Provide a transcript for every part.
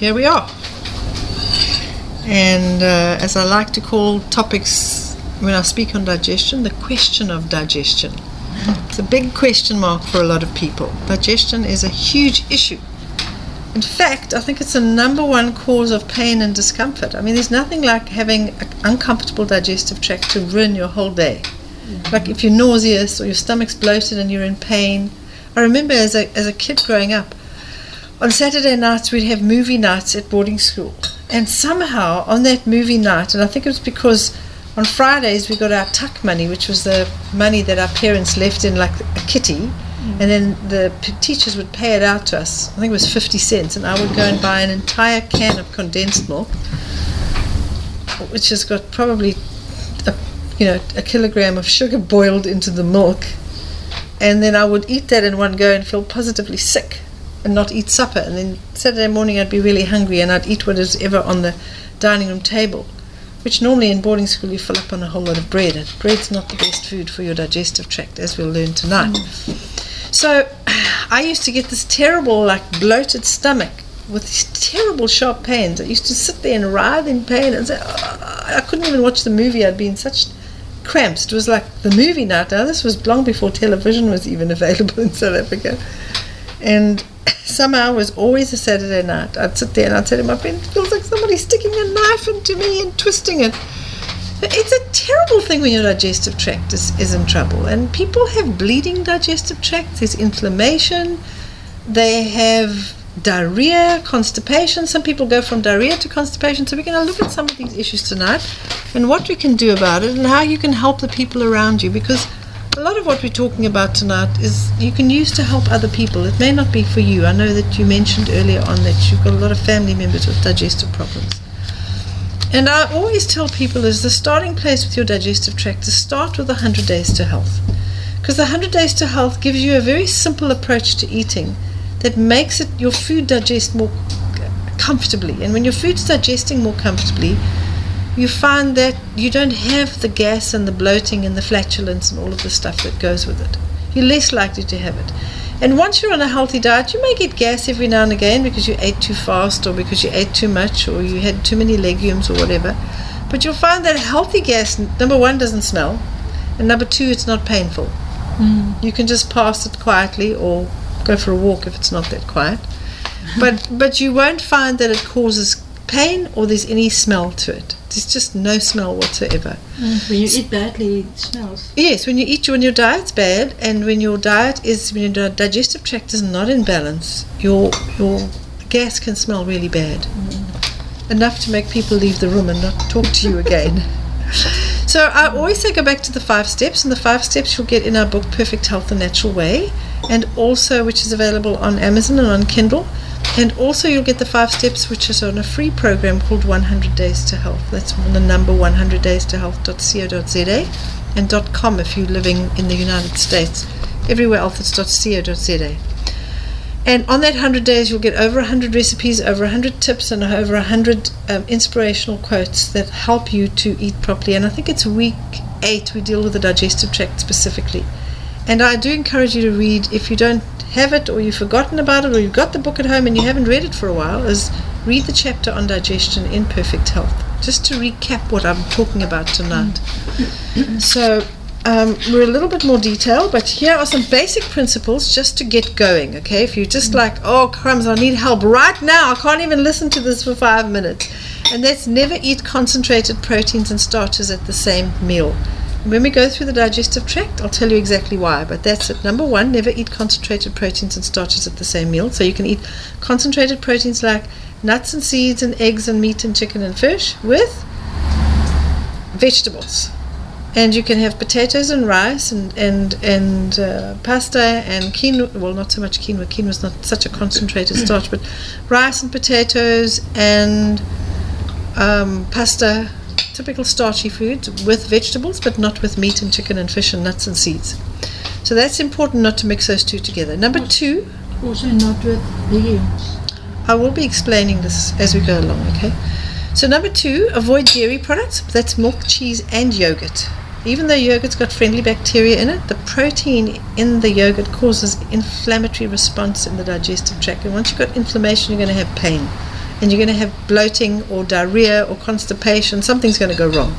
here we are. And uh, as I like to call topics when I speak on digestion, the question of digestion. It's a big question mark for a lot of people. Digestion is a huge issue. In fact, I think it's the number one cause of pain and discomfort. I mean, there's nothing like having an uncomfortable digestive tract to ruin your whole day. Like if you're nauseous or your stomach's bloated and you're in pain. I remember as a, as a kid growing up, on Saturday nights we'd have movie nights at boarding school. And somehow on that movie night, and I think it was because on Fridays we got our tuck money, which was the money that our parents left in like a kitty, mm. and then the p- teachers would pay it out to us. I think it was 50 cents, and I would go and buy an entire can of condensed milk, which has got probably a, you know a kilogram of sugar boiled into the milk, and then I would eat that in one go and feel positively sick and not eat supper. And then Saturday morning I'd be really hungry and I'd eat what is ever on the dining room table, which normally in boarding school you fill up on a whole lot of bread. And bread's not the best food for your digestive tract, as we'll learn tonight. So I used to get this terrible, like bloated stomach with these terrible sharp pains. I used to sit there and writhe in pain and say, "Ah," I couldn't even watch the movie. I'd be in such cramps. It was like the movie night. Now, this was long before television was even available in South Africa. And somehow it was always a Saturday night. I'd sit there and I'd say to my friend, it feels like somebody's sticking a knife into me and twisting it. It's a terrible thing when your digestive tract is, is in trouble. And people have bleeding digestive tracts, there's inflammation, they have diarrhea, constipation. Some people go from diarrhea to constipation. So we're going to look at some of these issues tonight and what we can do about it and how you can help the people around you because a lot of what we're talking about tonight is you can use to help other people. It may not be for you. I know that you mentioned earlier on that you've got a lot of family members with digestive problems. And I always tell people is the starting place with your digestive tract to start with 100 days to health. Because the 100 days to health gives you a very simple approach to eating that makes it your food digest more comfortably. And when your food's digesting more comfortably, you find that you don't have the gas and the bloating and the flatulence and all of the stuff that goes with it. You're less likely to have it. And once you're on a healthy diet, you may get gas every now and again because you ate too fast or because you ate too much or you had too many legumes or whatever. But you'll find that healthy gas, number one, doesn't smell, and number two, it's not painful. Mm. You can just pass it quietly or go for a walk if it's not that quiet. But but you won't find that it causes pain or there's any smell to it. There's just no smell whatsoever. Mm, when you eat badly, it smells. Yes, when you eat when your diet's bad and when your diet is when your digestive tract is not in balance, your your gas can smell really bad. Mm. Enough to make people leave the room and not talk to you again. So I always say go back to the five steps, and the five steps you'll get in our book Perfect Health the Natural Way, and also which is available on Amazon and on Kindle. And also you'll get the five steps, which is on a free program called 100 Days to Health. That's on the number 100days to health.co.za and .com if you're living in the United States. Everywhere else it's .co.za. And on that 100 days, you'll get over 100 recipes, over 100 tips, and over 100 um, inspirational quotes that help you to eat properly. And I think it's week eight we deal with the digestive tract specifically. And I do encourage you to read, if you don't have it or you've forgotten about it or you've got the book at home and you haven't read it for a while, is read the chapter on digestion in perfect health. Just to recap what I'm talking about tonight. So um, we're a little bit more detailed, but here are some basic principles just to get going. Okay, if you're just like, oh crumbs, I need help right now, I can't even listen to this for five minutes, and that's never eat concentrated proteins and starches at the same meal. When we go through the digestive tract, I'll tell you exactly why, but that's it. Number one, never eat concentrated proteins and starches at the same meal. So you can eat concentrated proteins like nuts and seeds and eggs and meat and chicken and fish with vegetables and you can have potatoes and rice and and and uh, pasta and quinoa. Well, not so much quinoa. Quinoa is not such a concentrated starch, but rice and potatoes and um, pasta, typical starchy foods with vegetables, but not with meat and chicken and fish and nuts and seeds. So that's important not to mix those two together. Number two, Also not with legumes. I will be explaining this as we go along, okay? So, number two, avoid dairy products. That's milk, cheese, and yogurt. Even though yogurt's got friendly bacteria in it, the protein in the yogurt causes inflammatory response in the digestive tract. And once you've got inflammation, you're going to have pain. And you're going to have bloating or diarrhea or constipation. Something's going to go wrong.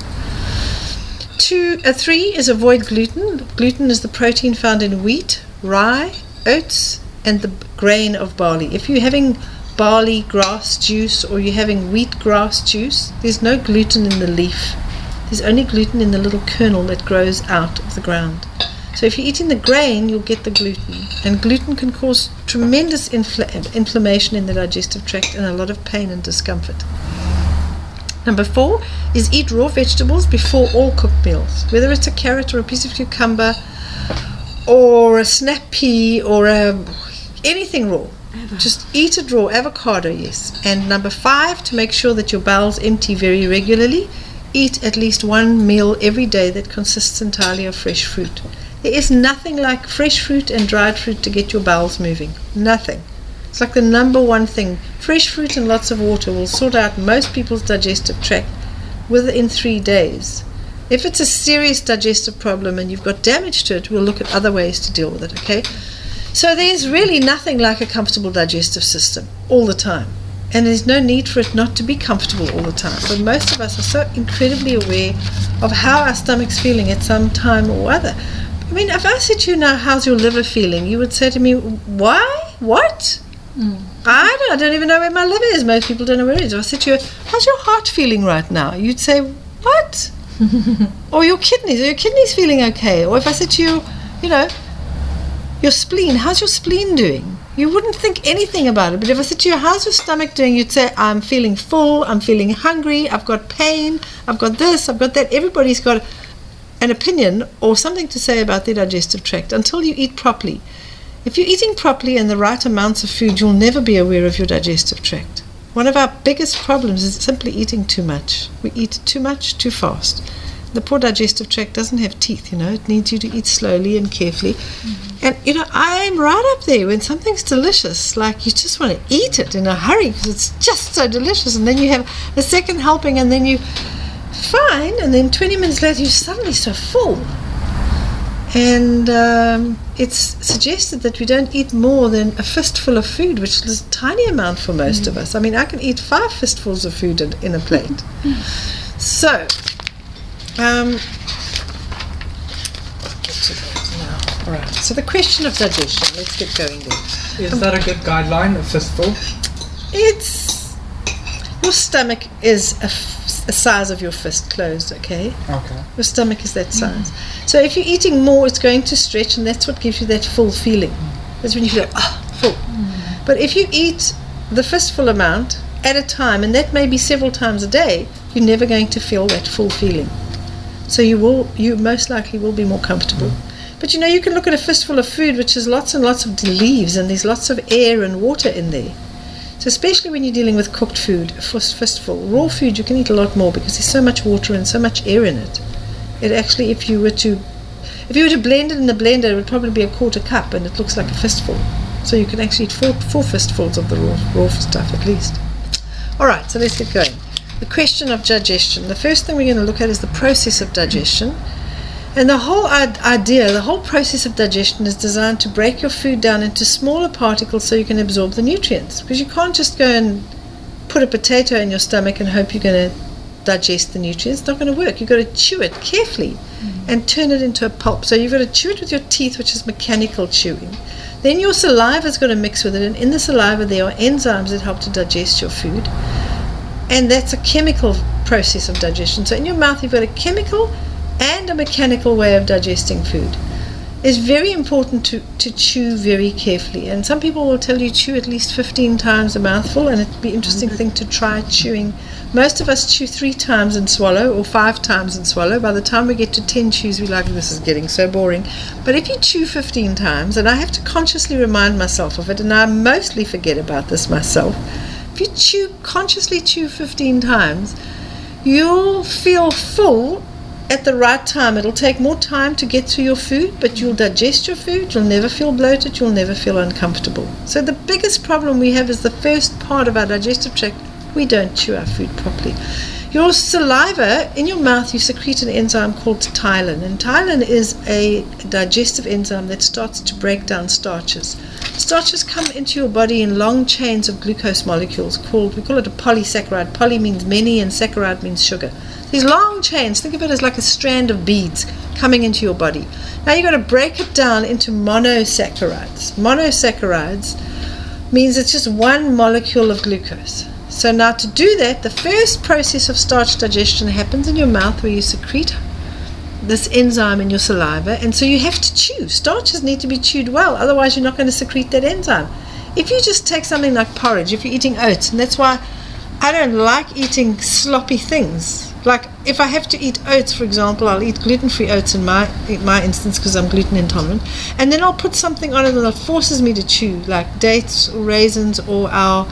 Two, uh, three is avoid gluten. Gluten is the protein found in wheat, rye, oats, and the grain of barley. If you're having barley grass juice or you're having wheat grass juice, there's no gluten in the leaf. There's only gluten in the little kernel that grows out of the ground. So if you're eating the grain, you'll get the gluten. And gluten can cause tremendous infl- inflammation in the digestive tract and a lot of pain and discomfort. Number four is eat raw vegetables before all cooked meals, whether it's a carrot or a piece of cucumber or a snap pea or a, anything raw. Just eat it raw. Avocado, yes. And number five, to make sure that your bowels empty very regularly, eat at least one meal every day that consists entirely of fresh fruit. There is nothing like fresh fruit and dried fruit to get your bowels moving. Nothing. It's like the number one thing. Fresh fruit and lots of water will sort out most people's digestive tract within three days. If it's a serious digestive problem and you've got damage to it, we'll look at other ways to deal with it, okay? So there's really nothing like a comfortable digestive system all the time. And there's no need for it not to be comfortable all the time. But most of us are so incredibly aware of how our stomach's feeling at some time or other. I mean, if I said to you now, how's your liver feeling? You would say to me, why? What? Mm. I, don't, I don't even know where my liver is. Most people don't know where it is. If I said to you, how's your heart feeling right now? You'd say, what? or your kidneys, are your kidneys feeling okay? Or if I said to you, you know, your spleen, how's your spleen doing? You wouldn't think anything about it. But if I said to you, how's your stomach doing? You'd say, I'm feeling full, I'm feeling hungry, I've got pain, I've got this, I've got that. Everybody's got an opinion or something to say about the digestive tract until you eat properly. If you're eating properly and the right amounts of food, you'll never be aware of your digestive tract. One of our biggest problems is simply eating too much. We eat too much, too fast the poor digestive tract doesn't have teeth, you know, it needs you to eat slowly and carefully. Mm-hmm. And, you know, I'm right up there when something's delicious, like you just want to eat it in a hurry because it's just so delicious. And then you have a second helping, and then you, fine, and then 20 minutes later, you're suddenly so full. And um, it's suggested that we don't eat more than a fistful of food, which is a tiny amount for most mm of us. I mean, I can eat five fistfuls of food in, in a plate. so, um, all right. So the question of digestion. Let's get going there. Is um, that a good guideline? A fistful? It's your stomach is a, f- a size of your fist closed. Okay. Okay. Your stomach is that size. Mm. So if you're eating more, it's going to stretch, and that's what gives you that full feeling. That's when you feel ah full. Mm. But if you eat the fistful amount at a time, and that may be several times a day, you're never going to feel that full feeling. So you will, you most likely will be more comfortable. But you know, you can look at a fistful of food which has lots and lots of leaves and there's lots of air and water in there. So especially when you're dealing with cooked food, a fistful, raw food you can eat a lot more because there's so much water and so much air in it. It actually, if you were to, if you were to blend it in the blender, it would probably be a quarter cup, and it looks like a fistful. So you can actually eat four, four fistfuls of the raw, raw stuff at least. All right, so let's get going the question of digestion. The first thing we're going to look at is the process of digestion. And the whole idea, the whole process of digestion is designed to break your food down into smaller particles so you can absorb the nutrients. Because you can't just go and put a potato in your stomach and hope you're going to digest the nutrients. It's not going to work. You've got to chew it carefully mm-hmm. and turn it into a pulp. So you've got to chew it with your teeth, which is mechanical chewing. Then your saliva is going to mix with it, and in the saliva there are enzymes that help to digest your food and that's a chemical process of digestion. So in your mouth, you've got a chemical and a mechanical way of digesting food. It's very important to, to chew very carefully. And some people will tell you chew at least 15 times a mouthful, and it'd be interesting thing to try chewing. Most of us chew three times and swallow, or five times and swallow. By the time we get to 10 chews, we're like, this is getting so boring. But if you chew 15 times, and I have to consciously remind myself of it, and I mostly forget about this myself if you chew consciously chew 15 times, you'll feel full at the right time. It'll take more time to get through your food, but you'll digest your food. You'll never feel bloated. You'll never feel uncomfortable. So the biggest problem we have is the first part of our digestive tract. We don't chew our food properly. Your saliva in your mouth, you secrete an enzyme called ptyalin, and ptyalin is a digestive enzyme that starts to break down starches. Starches come into your body in long chains of glucose molecules called, we call it a polysaccharide. Poly means many and saccharide means sugar. These long chains, think of it as like a strand of beads coming into your body. Now you've got to break it down into monosaccharides. Monosaccharides means it's just one molecule of glucose. So now to do that, the first process of starch digestion happens in your mouth where you secrete this enzyme in your saliva, and so you have to chew. Starches need to be chewed well, otherwise you're not going to secrete that enzyme. If you just take something like porridge, if you're eating oats, and that's why I don't like eating sloppy things. Like if I have to eat oats, for example, I'll eat gluten-free oats in my in my instance because I'm gluten intolerant, and then I'll put something on it that forces me to chew, like dates or raisins or our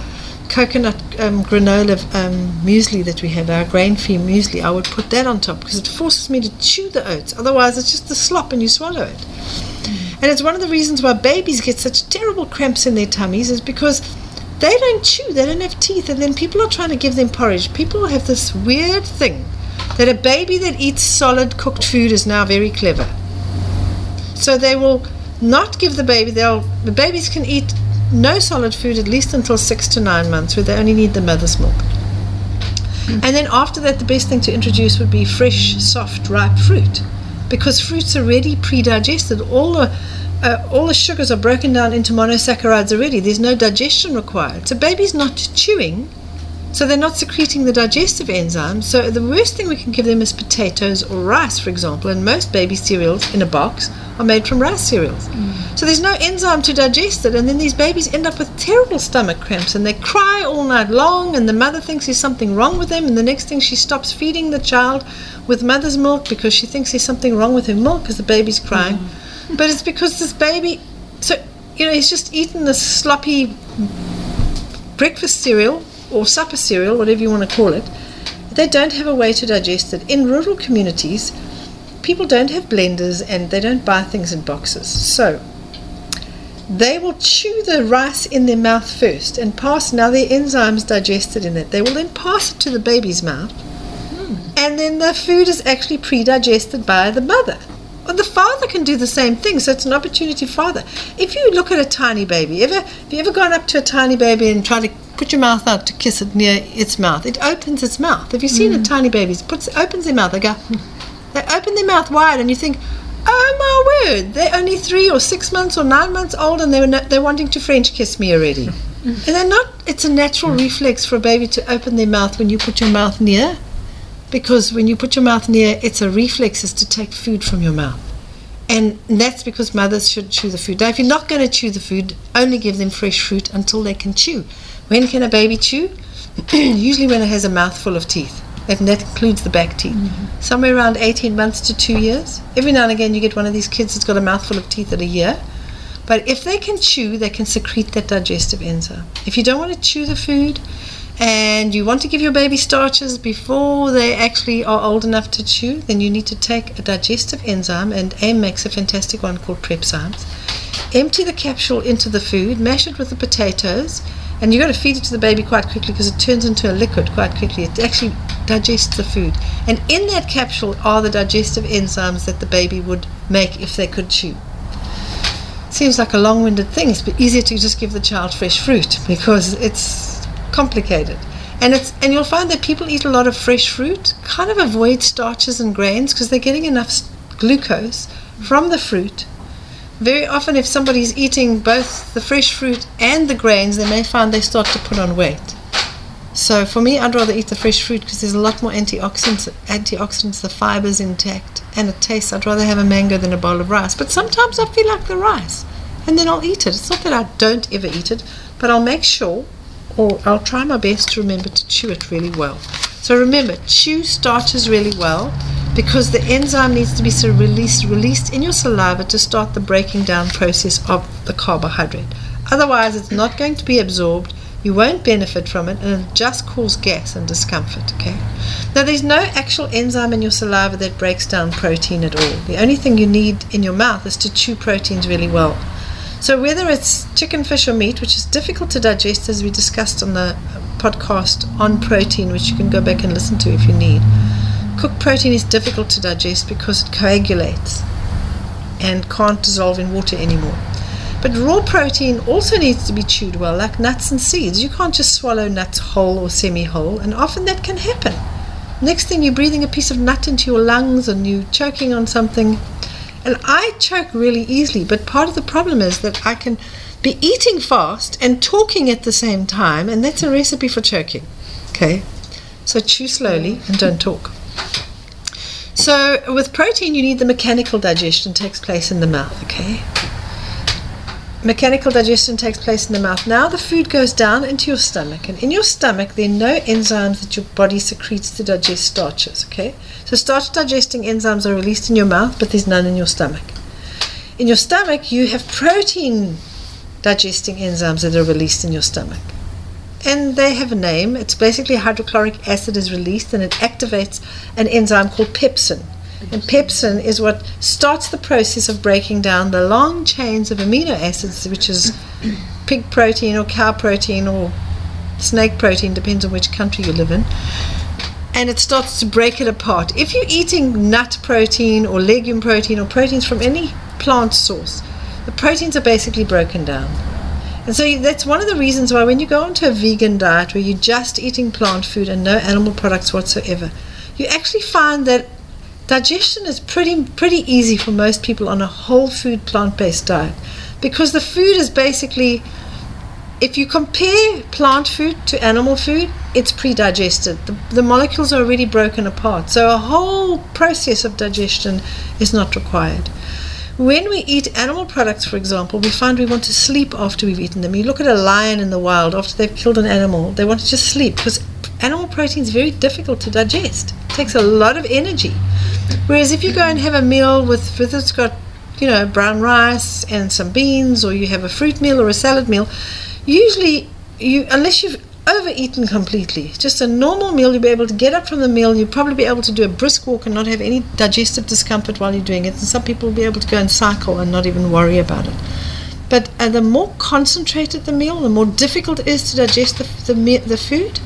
coconut um, granola um, muesli that we have, our grain-free muesli. I would put that on top because it forces me to chew the oats. Otherwise, it's just the slop and you swallow it. And it's one of the reasons why babies get such terrible cramps in their tummies is because they don't chew, they don't have teeth, and then people are trying to give them porridge. People have this weird thing that a baby that eats solid cooked food is now very clever. So they will not give the baby, they'll, the babies can eat no solid food at least until six to nine months, where they only need the mother's milk. And then after that, the best thing to introduce would be fresh, soft, ripe fruit, because fruits are already pre-digested. All the uh, all the sugars are broken down into monosaccharides already. There's no digestion required. So baby's not chewing, so they're not secreting the digestive enzymes. So the worst thing we can give them is potatoes or rice, for example. And most baby cereals in a box are made from rice cereals. So there's no enzyme to digest it, and then these babies end up with terrible stomach cramps, and they cry all night long, and the mother thinks there's something wrong with them, and the next thing she stops feeding the child with mother's milk because she thinks there's something wrong with her milk because the baby's crying. But it's because this baby, so you know, he's just eaten this sloppy breakfast cereal or supper cereal, whatever you want to call it. They don't have a way to digest it. In rural communities, people don't have blenders and they don't buy things in boxes. So they will chew the rice in their mouth first and pass now their enzymes digested in it. They will then pass it to the baby's mouth, hmm. and then the food is actually pre-digested by the mother. The father can do the same thing, so it's an opportunity for father. If you look at a tiny baby, ever have you ever gone up to a tiny baby and tried to put your mouth out to kiss it near its mouth? It opens its mouth. Have you seen a mm. tiny baby? It puts opens their mouth. They go. They open their mouth wide, and you think, "Oh my word! They're only three or six months or nine months old, and they're no, they're wanting to French kiss me already." and they're not. It's a natural mm. reflex for a baby to open their mouth when you put your mouth near, because when you put your mouth near, it's a reflex is to take food from your mouth. And that's because mothers should chew the food. Now, if you're not going to chew the food, only give them fresh fruit until they can chew. When can a baby chew? Usually when it has a mouthful of teeth. And that includes the back teeth. Mm-hmm. Somewhere around 18 months to two years. Every now and again, you get one of these kids that's got a mouthful of teeth at a year. But if they can chew, they can secrete that digestive enzyme. If you don't want to chew the food and you want to give your baby starches before they actually are old enough to chew, then you need to take a digestive enzyme, and AIM makes a fantastic one called Prepzymes. Empty the capsule into the food, mash it with the potatoes, and you've got to feed it to the baby quite quickly because it turns into a liquid quite quickly. It actually digests the food. And in that capsule are the digestive enzymes that the baby would make if they could chew. Seems like a long winded thing. It's easier to just give the child fresh fruit because it's complicated. And it's and you'll find that people eat a lot of fresh fruit, kind of avoid starches and grains because they're getting enough glucose from the fruit. Very often, if somebody's eating both the fresh fruit and the grains, they may find they start to put on weight. So for me, I'd rather eat the fresh fruit because there's a lot more antioxidants. Antioxidants, the fiber's intact, and it tastes. I'd rather have a mango than a bowl of rice. But sometimes I feel like the rice, and then I'll eat it. It's not that I don't ever eat it, but I'll make sure, or I'll try my best to remember to chew it really well. So remember, chew starches really well because the enzyme needs to be released released in your saliva to start the breaking down process of the carbohydrate. Otherwise, it's not going to be absorbed. You won't benefit from it, and it'll just cause gas and discomfort. Okay. Now, there's no actual enzyme in your saliva that breaks down protein at all. The only thing you need in your mouth is to chew proteins really well. So whether it's chicken, fish, or meat, which is difficult to digest, as we discussed on the podcast on protein, which you can go back and listen to if you need. Cooked protein is difficult to digest because it coagulates and can't dissolve in water anymore. But raw protein also needs to be chewed well, like nuts and seeds. You can't just swallow nuts whole or semi whole, and often that can happen. Next thing, you're breathing a piece of nut into your lungs and you're choking on something. And I choke really easily, but part of the problem is that I can be eating fast and talking at the same time, and that's a recipe for choking. Okay? So chew slowly and don't talk. So with protein, you need the mechanical digestion takes place in the mouth. Okay. Mechanical digestion takes place in the mouth. Now the food goes down into your stomach, and in your stomach there are no enzymes that your body secretes to digest starches. Okay, so starch digesting enzymes are released in your mouth, but there's none in your stomach. In your stomach, you have protein digesting enzymes that are released in your stomach and they have a name. It's basically hydrochloric acid is released and it activates an enzyme called pepsin. And pepsin is what starts the process of breaking down the long chains of amino acids, which is pig protein or cow protein or snake protein, depends on which country you live in. And it starts to break it apart. If you're eating nut protein or legume protein or proteins from any plant source, the proteins are basically broken down. And so that's one of the reasons why when you go onto a vegan diet where you're just eating plant food and no animal products whatsoever, you actually find that digestion is pretty pretty easy for most people on a whole food plant-based diet because the food is basically if you compare plant food to animal food, it's pre-digested. The, the molecules are already broken apart. So a whole process of digestion is not required. When we eat animal products, for example, we find we want to sleep after we've eaten them. You look at a lion in the wild after they've killed an animal, they want to just sleep because animal protein is very difficult to digest. It takes a lot of energy. Whereas if you go and have a meal with, with it's got, you know, brown rice and some beans, or you have a fruit meal or a salad meal, usually you, unless you've overeaten completely. Just a normal meal, you'll be able to get up from the meal, you'll probably be able to do a brisk walk and not have any digestive discomfort while you're doing it. And some people will be able to go and cycle and not even worry about it. But uh, the more concentrated the meal, the more difficult it is to digest the, the, the food,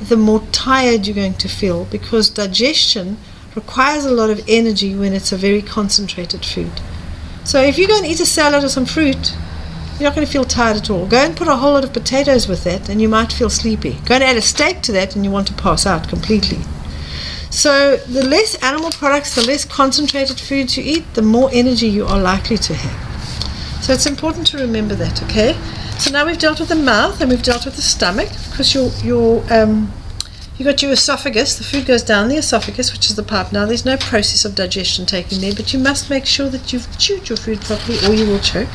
the more tired you're going to feel because digestion requires a lot of energy when it's a very concentrated food. So if you go and eat a salad or some fruit, you're not going to feel tired at all. Go and put a whole lot of potatoes with that, and you might feel sleepy. Go and add a steak to that, and you want to pass out completely. So, the less animal products, the less concentrated foods you eat, the more energy you are likely to have. So, it's important to remember that, okay? So, now we've dealt with the mouth and we've dealt with the stomach because your, your, um, you got your esophagus, the food goes down the esophagus, which is the pipe. Now, there's no process of digestion taking there, but you must make sure that you've chewed your food properly or you will choke.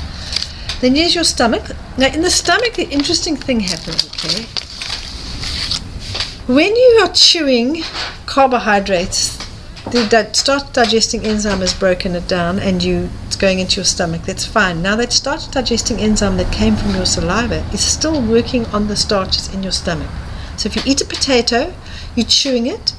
Then here's your stomach. Now, in the stomach, the interesting thing happens, okay? When you are chewing carbohydrates, the di- start digesting enzyme has broken it down and you it's going into your stomach. That's fine. Now that start digesting enzyme that came from your saliva is still working on the starches in your stomach. So if you eat a potato, you're chewing it,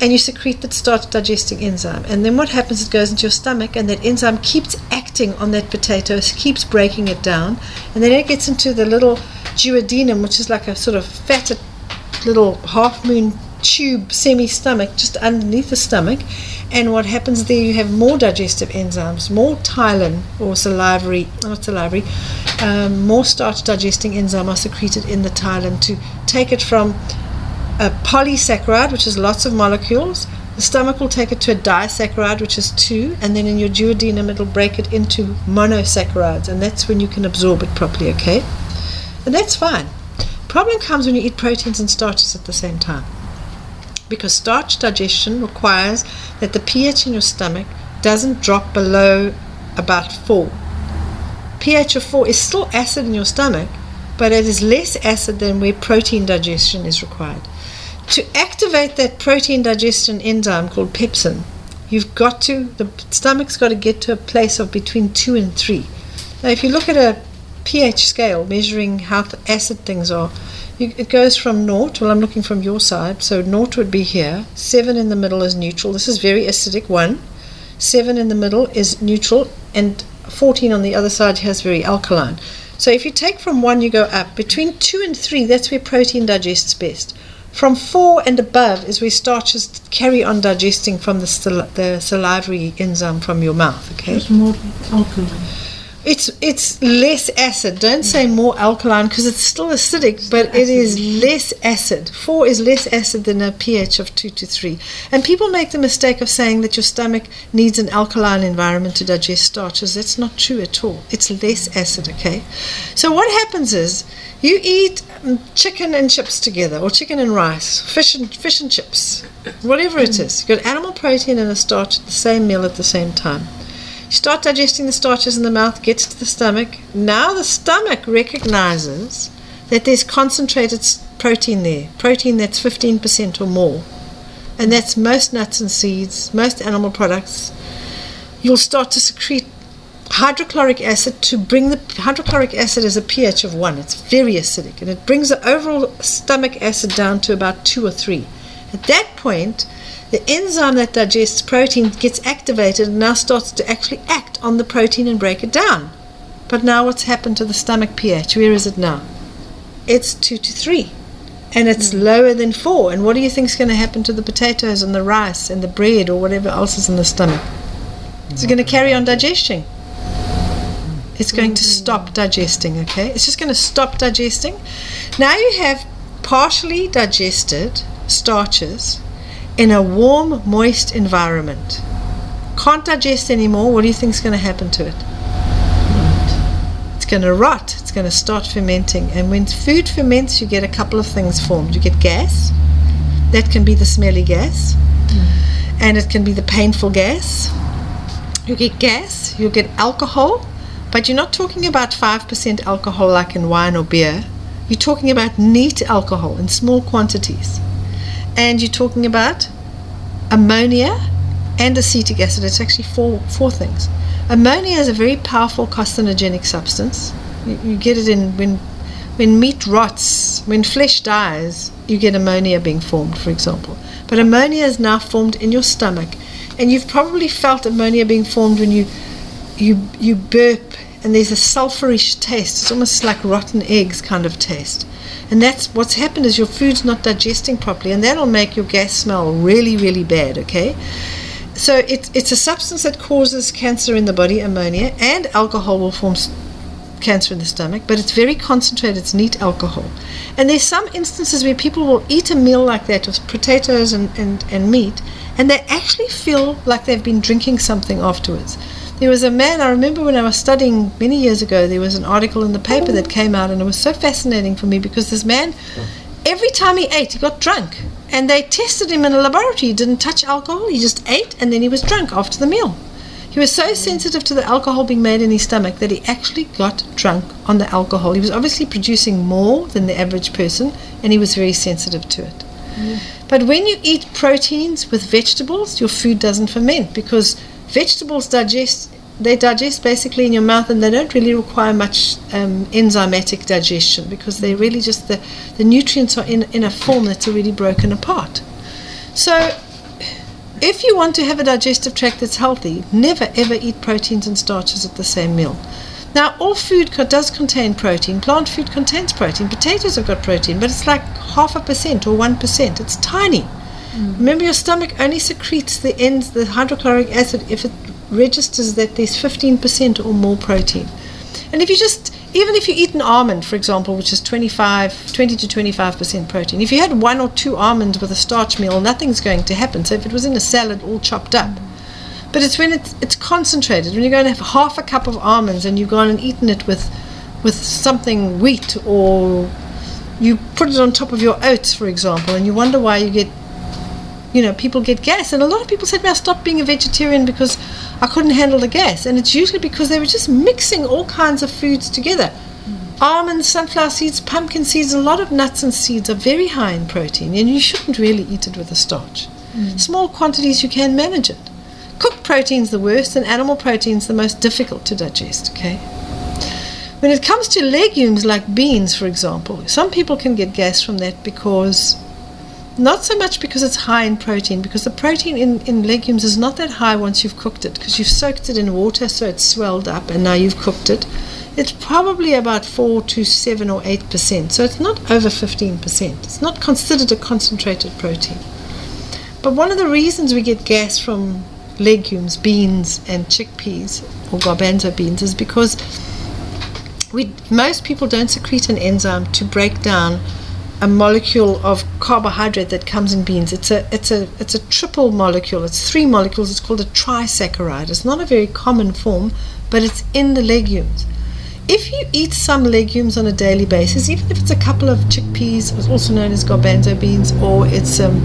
and you secrete that starch digesting enzyme. And then what happens? It goes into your stomach, and that enzyme keeps acting on that potato, keeps breaking it down, and then it gets into the little duodenum, which is like a sort of fatted little half moon tube semi stomach just underneath the stomach. And what happens there, you have more digestive enzymes, more ptyalin or salivary, not salivary, um, more starch digesting enzyme are secreted in the ptyalin to take it from a polysaccharide, which is lots of molecules. The stomach will take it to a disaccharide, which is two, and then in your duodenum, it'll break it into monosaccharides, and that's when you can absorb it properly, okay? And that's fine. Problem comes when you eat proteins and starches at the same time. Because starch digestion requires that the pH in your stomach doesn't drop below about 4. pH of 4 is still acid in your stomach, but it is less acid than where protein digestion is required to activate that protein digestion enzyme called pepsin, you've got to, the stomach's got to get to a place of between two and three. Now, if you look at a pH scale measuring how acid things are, it goes from naught. Well, I'm looking from your side, so naught would be here. Seven in the middle is neutral. This is very acidic. One. Seven in the middle is neutral, and 14 on the other side has very alkaline. So if you take from one, you go up. Between two and three, that's where protein digests best. From four and above is where starches carry on digesting from the, sal- the salivary enzyme from your mouth. Okay. It's more alkaline. It's it's less acid. Don't say more alkaline because it's still acidic, but it is less acid. Four is less acid than a pH of two to three. And people make the mistake of saying that your stomach needs an alkaline environment to digest starches. That's not true at all. It's less acid. Okay. So what happens is you eat um, chicken and chips together, or chicken and rice, fish and fish and chips, whatever it is. You got animal protein and a starch at the same meal at the same time. Start digesting the starches in the mouth, gets to the stomach. Now the stomach recognizes that there's concentrated protein there, protein that's 15% or more. And that's most nuts and seeds, most animal products. You'll start to secrete hydrochloric acid to bring the hydrochloric acid is a pH of 1. It's very acidic and it brings the overall stomach acid down to about 2 or 3. At that point, the enzyme that digests protein gets activated and now starts to actually act on the protein and break it down. But now what's happened to the stomach pH? Where is it now? It's 2 to 3. And it's hmm. lower than 4. And what do you think is going to happen to the potatoes and the rice and the bread or whatever else is in the stomach? It's going to carry on digesting. It's going to stop hmm. digesting, okay? It's just going to stop digesting. Now you have partially digested starches in a warm, moist environment. Can't digest anymore. What do you think is going to happen to it? It's going to rot. It's going to start fermenting. And when food ferments, you get a couple of things formed. You get gas. That can be the smelly gas. Mm. And it can be the painful gas. You get gas. You get alcohol. But you're not talking about 5% alcohol like in wine or beer. You're talking about neat alcohol in small quantities. And you're talking about ammonia and acetic acid. It's actually four, four things. Ammonia is a very powerful carcinogenic substance. You, you get it in when, when meat rots, when flesh dies, you get ammonia being formed, for example. But ammonia is now formed in your stomach. And you've probably felt ammonia being formed when you, you, you burp and there's a sulfurish taste. It's almost like rotten eggs kind of taste. And that's what's happened is your food's not digesting properly, and that'll make your gas smell really, really bad, okay? So it, it's a substance that causes cancer in the body, ammonia, and alcohol will form cancer in the stomach, but it's very concentrated, it's neat alcohol. And there's some instances where people will eat a meal like that with potatoes and, and, and meat, and they actually feel like they've been drinking something afterwards. There was a man, I remember when I was studying many years ago, there was an article in the paper that came out, and it was so fascinating for me because this man, every time he ate, he got drunk. And they tested him in a laboratory. He didn't touch alcohol, he just ate, and then he was drunk after the meal. He was so sensitive to the alcohol being made in his stomach that he actually got drunk on the alcohol. He was obviously producing more than the average person, and he was very sensitive to it. But when you eat proteins with vegetables, your food doesn't ferment because vegetables digest. They digest basically in your mouth, and they don't really require much um, enzymatic digestion because they're really just the, the nutrients are in, in a form that's already broken apart. So, if you want to have a digestive tract that's healthy, never ever eat proteins and starches at the same meal. Now, all food does contain protein. Plant food contains protein. Potatoes have got protein, but it's like half a percent or one percent. It's tiny. Remember, your stomach only secretes the ends, the hydrochloric acid, if it registers that there's 15% or more protein. And if you just, even if you eat an almond, for example, which is 25, 20 to 25% protein, if you had one or two almonds with a starch meal, nothing's going to happen. So if it was in a salad all chopped up, but it's when it's, it's concentrated, when you're going to have half a cup of almonds and you've gone and eaten it with, with something wheat or you put it on top of your oats, for example, and you wonder why you get you know, people get gas. And a lot of people said me, I stopped being a vegetarian because I couldn't handle the gas. And it's usually because they were just mixing all kinds of foods together. Mm. Almonds, sunflower seeds, pumpkin seeds, a lot of nuts and seeds are very high in protein, and you shouldn't really eat it with a starch. Mm. Small quantities, you can manage it. Cooked protein's the worst, and animal protein's the most difficult to digest, okay? When it comes to legumes like beans, for example, some people can get gas from that because not so much because it's high in protein, because the protein in, in legumes is not that high once you've cooked it, because you've soaked it in water so it's swelled up and now you've cooked it. It's probably about 4 to 7 or 8%, so it's not over 15%. It's not considered a concentrated protein. But one of the reasons we get gas from legumes, beans, and chickpeas or garbanzo beans is because we most people don't secrete an enzyme to break down a molecule of carbohydrate that comes in beans. It's a it's a it's a triple molecule. It's three molecules. It's called a trisaccharide. It's not a very common form, but it's in the legumes. If you eat some legumes on a daily basis, even if it's a couple of chickpeas, also known as garbanzo beans, or it's um,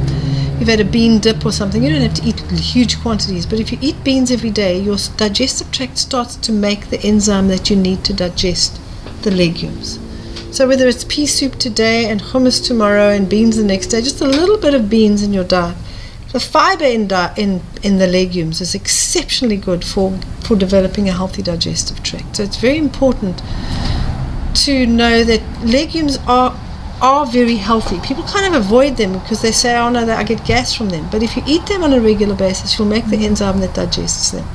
you've had a bean dip or something, you don't have to eat huge quantities. But if you eat beans every day, your digestive tract starts to make the enzyme that you need to digest the legumes. So whether it's pea soup today and hummus tomorrow and beans the next day, just a little bit of beans in your diet. The fiber in, di- in, in the legumes is exceptionally good for, for developing a healthy digestive tract. So it's very important to know that legumes are are very healthy. People kind of avoid them because they say, oh no, I get gas from them. But if you eat them on a regular basis, you'll make the mm. enzyme that digests them.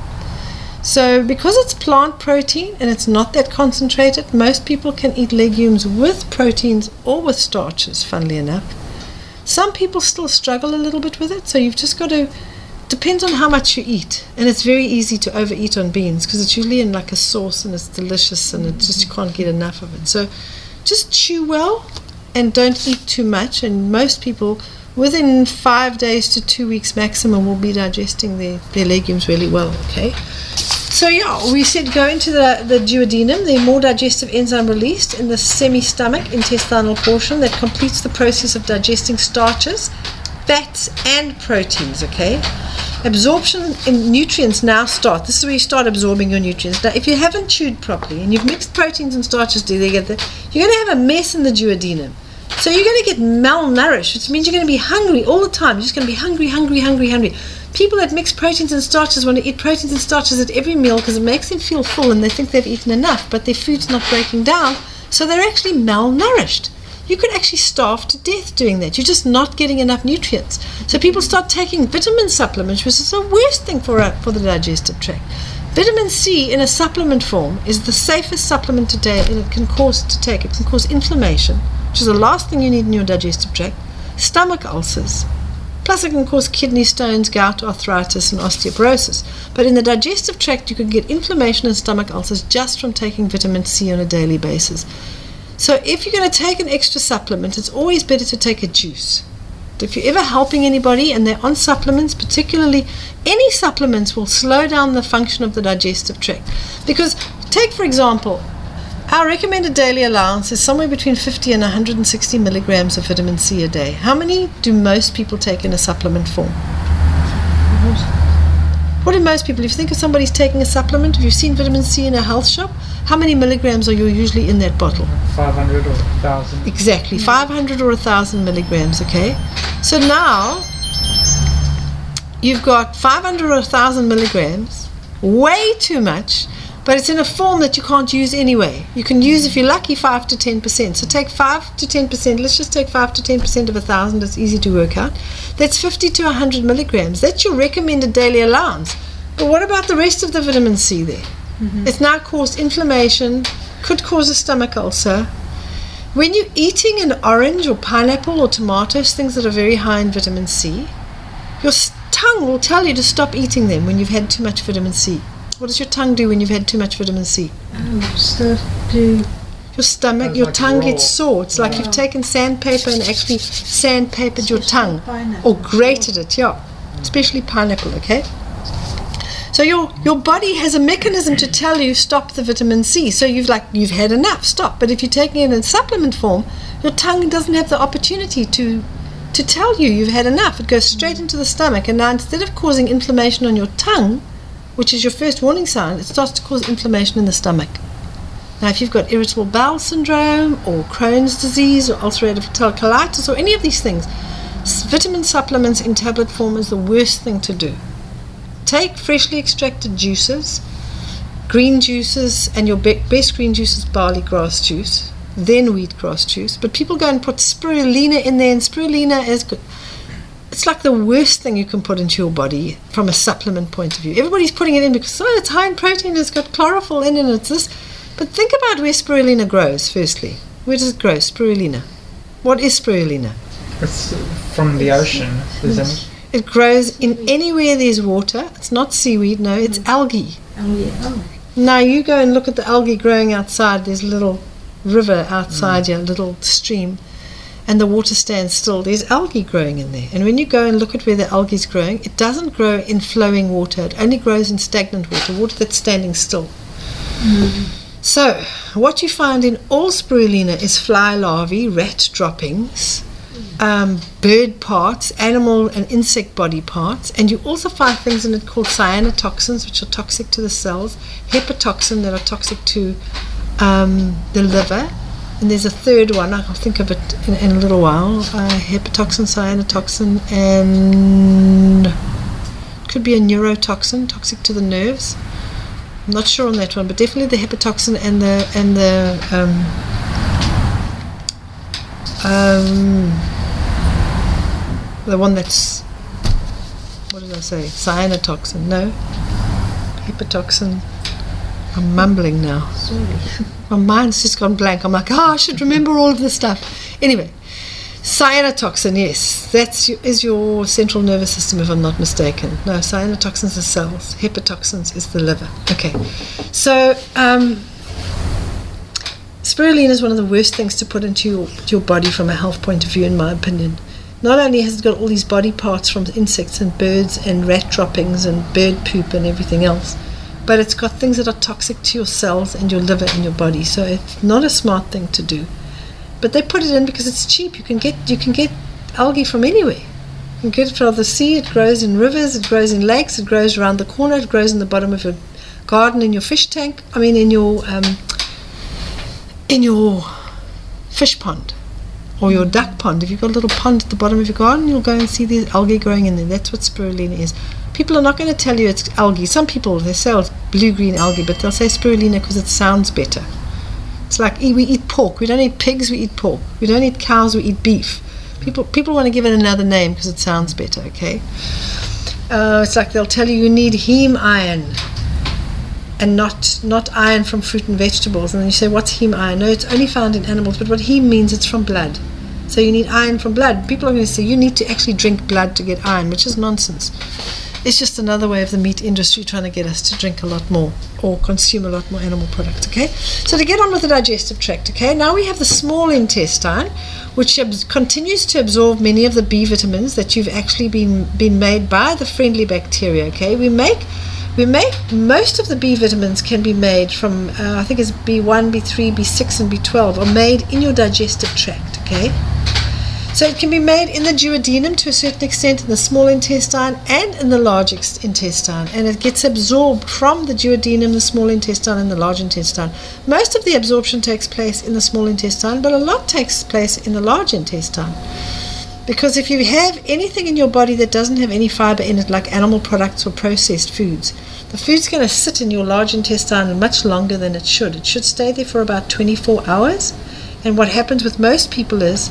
So, because it's plant protein and it's not that concentrated, most people can eat legumes with proteins or with starches, funnily enough. Some people still struggle a little bit with it, so you've just got to. Depends on how much you eat, and it's very easy to overeat on beans because it's usually in like a sauce and it's delicious, and it just you mm-hmm. can't get enough of it. So, just chew well, and don't eat too much. And most people, within five days to two weeks maximum, will be digesting their, their legumes really well. Okay. So yeah, we said go into the, the duodenum, the more digestive enzyme released in the semi-stomach intestinal portion that completes the process of digesting starches, fats, and proteins. Okay, absorption in nutrients now start. This is where you start absorbing your nutrients. Now, if you haven't chewed properly and you've mixed proteins and starches together, you're going to have a mess in the duodenum. So you're going to get malnourished, which means you're going to be hungry all the time. You're just going to be hungry, hungry, hungry, hungry. People that mix proteins and starches want to eat proteins and starches at every meal because it makes them feel full and they think they've eaten enough, but their food's not breaking down, so they're actually malnourished. You could actually starve to death doing that. You're just not getting enough nutrients. So people start taking vitamin supplements, which is the worst thing for, a, for the digestive tract. Vitamin C in a supplement form is the safest supplement today, and it can cause to take. It can cause inflammation, which is the last thing you need in your digestive tract, stomach ulcers. Plus, it can cause kidney stones, gout, arthritis, and osteoporosis. But in the digestive tract, you can get inflammation and stomach ulcers just from taking vitamin C on a daily basis. So, if you're going to take an extra supplement, it's always better to take a juice. If you're ever helping anybody and they're on supplements, particularly any supplements will slow down the function of the digestive tract. Because, take for example, our recommended daily allowance is somewhere between 50 and 160 milligrams of vitamin C a day. How many do most people take in a supplement form? What do most people, if you think of somebody's taking a supplement, if you've seen vitamin C in a health shop, how many milligrams are you usually in that bottle? 500 or 1,000. Exactly, 500 or 1,000 milligrams, okay? So now you've got 500 or 1,000 milligrams, way too much, but it's in a form that you can't use anyway. You can use, if you're lucky, 5 to 10%. So take 5 to 10%, let's just take 5 to 10% of a 1,000, it's easy to work out. That's 50 to 100 milligrams. That's your recommended daily allowance. But what about the rest of the vitamin C there? Mm-hmm. It's now caused inflammation, could cause a stomach ulcer. When you're eating an orange or pineapple or tomatoes, things that are very high in vitamin C, your tongue will tell you to stop eating them when you've had too much vitamin C. What does your tongue do when you've had too much vitamin C? Stuff to Your stomach, your like tongue gets sore. It's like you've taken sandpaper and actually sandpapered your tongue pineapple. or grated it, yeah. Especially pineapple, okay? So your your body has a mechanism to tell you stop the vitamin C. So you've like you've had enough, stop. But if you're taking it in supplement form, your tongue doesn't have the opportunity to to tell you you've had enough. It goes straight into the stomach, and now instead of causing inflammation on your tongue, which is your first warning sign, it starts to cause inflammation in the stomach. Now, if you've got irritable bowel syndrome or Crohn's disease or ulcerative colitis or any of these things, vitamin supplements in tablet form is the worst thing to do. Take freshly extracted juices, green juices, and your be- best green juice is barley grass juice, then wheatgrass juice. But people go and put spirulina in there, and spirulina is good. It's like the worst thing you can put into your body from a supplement point of view. Everybody's putting it in because oh, it's high in protein, it's got chlorophyll in it, it's this. But think about where spirulina grows. Firstly, where does it grow? Spirulina. What is spirulina? It's from the ocean, isn't it? It grows in anywhere there's water. It's not seaweed, no, it's mm. algae. Oh, yeah. Oh. Now you go and look at the algae growing outside. There's a little river outside mm. here, a little stream, and the water stands still. There's algae growing in there. And when you go and look at where the algae is growing, it doesn't grow in flowing water. It only grows in stagnant water, water that's standing still. So, what you find in all spirulina is fly larvae, rat droppings, um, bird parts, animal and insect body parts, and you also find things in it called cyanotoxins, which are toxic to the cells, hepatoxin that are toxic to um, the liver, and there's a third one. I'll think of it in, in a little while. Uh, hepatoxin, cyanotoxin, and could be a neurotoxin, toxic to the nerves. I'm not sure on that one, but definitely the hepatoxin and the and the um, um, the one that's what did I say? Cyanotoxin? No, hepatoxin. I'm mumbling now. Sorry. My mind's just gone blank. I'm like, oh, I should remember all of this stuff. Anyway, cyanotoxin, yes, that's your, is your central nervous system, if I'm not mistaken. No, cyanotoxins are cells. Hepatoxins is the liver. Okay, so um, spirulina is one of the worst things to put into your, your body from a health point of view, in my opinion. Not only has it got all these body parts from insects and birds and rat droppings and bird poop and everything else, but it's got things that are toxic to your cells and your liver and your body. So it's not a smart thing to do. But they put it in because it's cheap. You can get you can get algae from anywhere. You can get it from the sea. It grows in rivers. It grows in lakes. It grows around the corner. It grows in the bottom of your garden, in your fish tank. I mean, in your um, in your fish pond or your duck pond. If you've got a little pond at the bottom of your garden, you'll go and see the algae growing in there. That's what spirulina is. People are not going to tell you it's algae. Some people they say it's blue-green algae, but they'll say spirulina because it sounds better. It's like we eat pork. We don't eat pigs. We eat pork. We don't eat cows. We eat beef. People people want to give it another name because it sounds better. Okay. Uh, it's like they'll tell you you need heme iron and not not iron from fruit and vegetables. And then you say, what's heme iron? No, it's only found in animals. But what heme means, it's from blood. So you need iron from blood. People are going to say you need to actually drink blood to get iron, which is nonsense. It's just another way of the meat industry trying to get us to drink a lot more or consume a lot more animal products. Okay, so to get on with the digestive tract. Okay, now we have the small intestine, which continues to absorb many of the B vitamins that you've actually been been made by the friendly bacteria. Okay, we make we make most of the B vitamins can be made from uh, I think it's B1, B3, B6, and B12 are made in your digestive tract. Okay. So it can be made in the duodenum to a certain extent, in the small intestine, and in the large intestine, and it gets absorbed from the duodenum, the small intestine, and the large intestine. Most of the absorption takes place in the small intestine, but a lot takes place in the large intestine. Because if you have anything in your body that doesn't have any fiber in it, like animal products or processed foods, the food's going to sit in your large intestine much longer than it should. It should stay there for about 24 hours. And what happens with most people is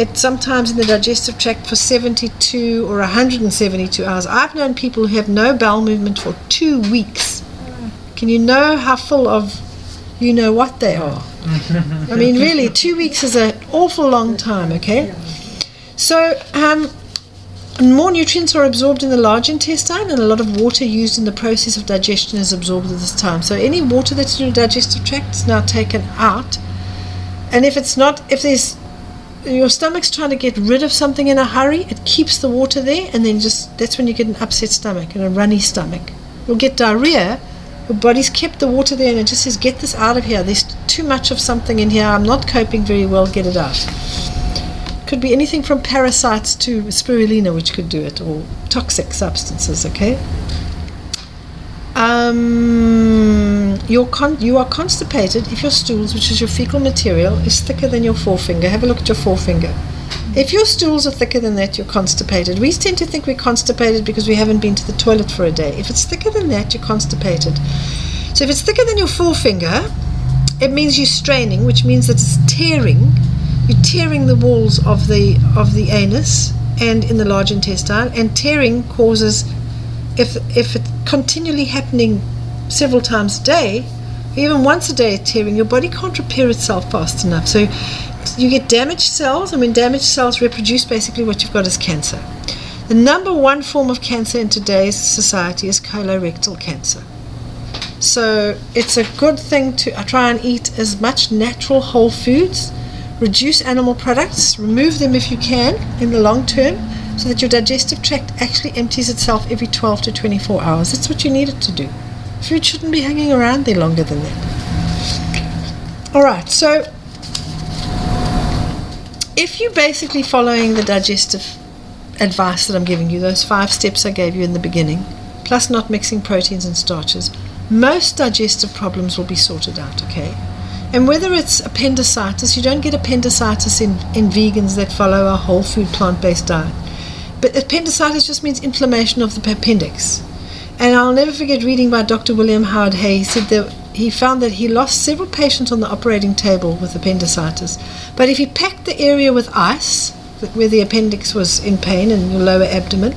it sometimes in the digestive tract for 72 or 172 hours. I've known people who have no bowel movement for two weeks. Can you know how full of you know what they are? I mean, really, two weeks is an awful long time, okay? So, um, more nutrients are absorbed in the large intestine, and a lot of water used in the process of digestion is absorbed at this time. So, any water that's in your digestive tract is now taken out. And if it's not, if there's your stomach's trying to get rid of something in a hurry, it keeps the water there, and then just that's when you get an upset stomach and a runny stomach. You'll get diarrhea. Your body's kept the water there, and it just says, "Get this out of here. There's too much of something in here. I'm not coping very well. Get it out." Could be anything from parasites to spirulina, which could do it, or toxic substances. Okay. Um, you're con- you are constipated if your stools, which is your fecal material, is thicker than your forefinger. Have a look at your forefinger. If your stools are thicker than that, you're constipated. We tend to think we're constipated because we haven't been to the toilet for a day. If it's thicker than that, you're constipated. So if it's thicker than your forefinger, it means you're straining, which means that it's tearing. You're tearing the walls of the of the anus and in the large intestine, and tearing causes if if it's continually happening several times a day, even once a day tearing, your body can't repair itself fast enough. So you get damaged cells, and when damaged cells reproduce, basically what you've got is cancer. The number one form of cancer in today's society is colorectal cancer. So it's a good thing to uh, try and eat as much natural whole foods, reduce animal products, remove them if you can in the long term, so that your digestive tract actually empties itself every 12 to 24 hours. That's what you need it to do. Food shouldn't be hanging around there longer than that. All right, so if you're basically following the digestive advice that I'm giving you, those five steps I gave you in the beginning, plus not mixing proteins and starches, most digestive problems will be sorted out, okay? And whether it's appendicitis, you don't get appendicitis in, in vegans that follow a whole food plant based diet. But appendicitis just means inflammation of the appendix. And I'll never forget reading by Dr. William Howard Hay. He said that he found that he lost several patients on the operating table with appendicitis. But if he packed the area with ice, where the appendix was in pain in your lower abdomen,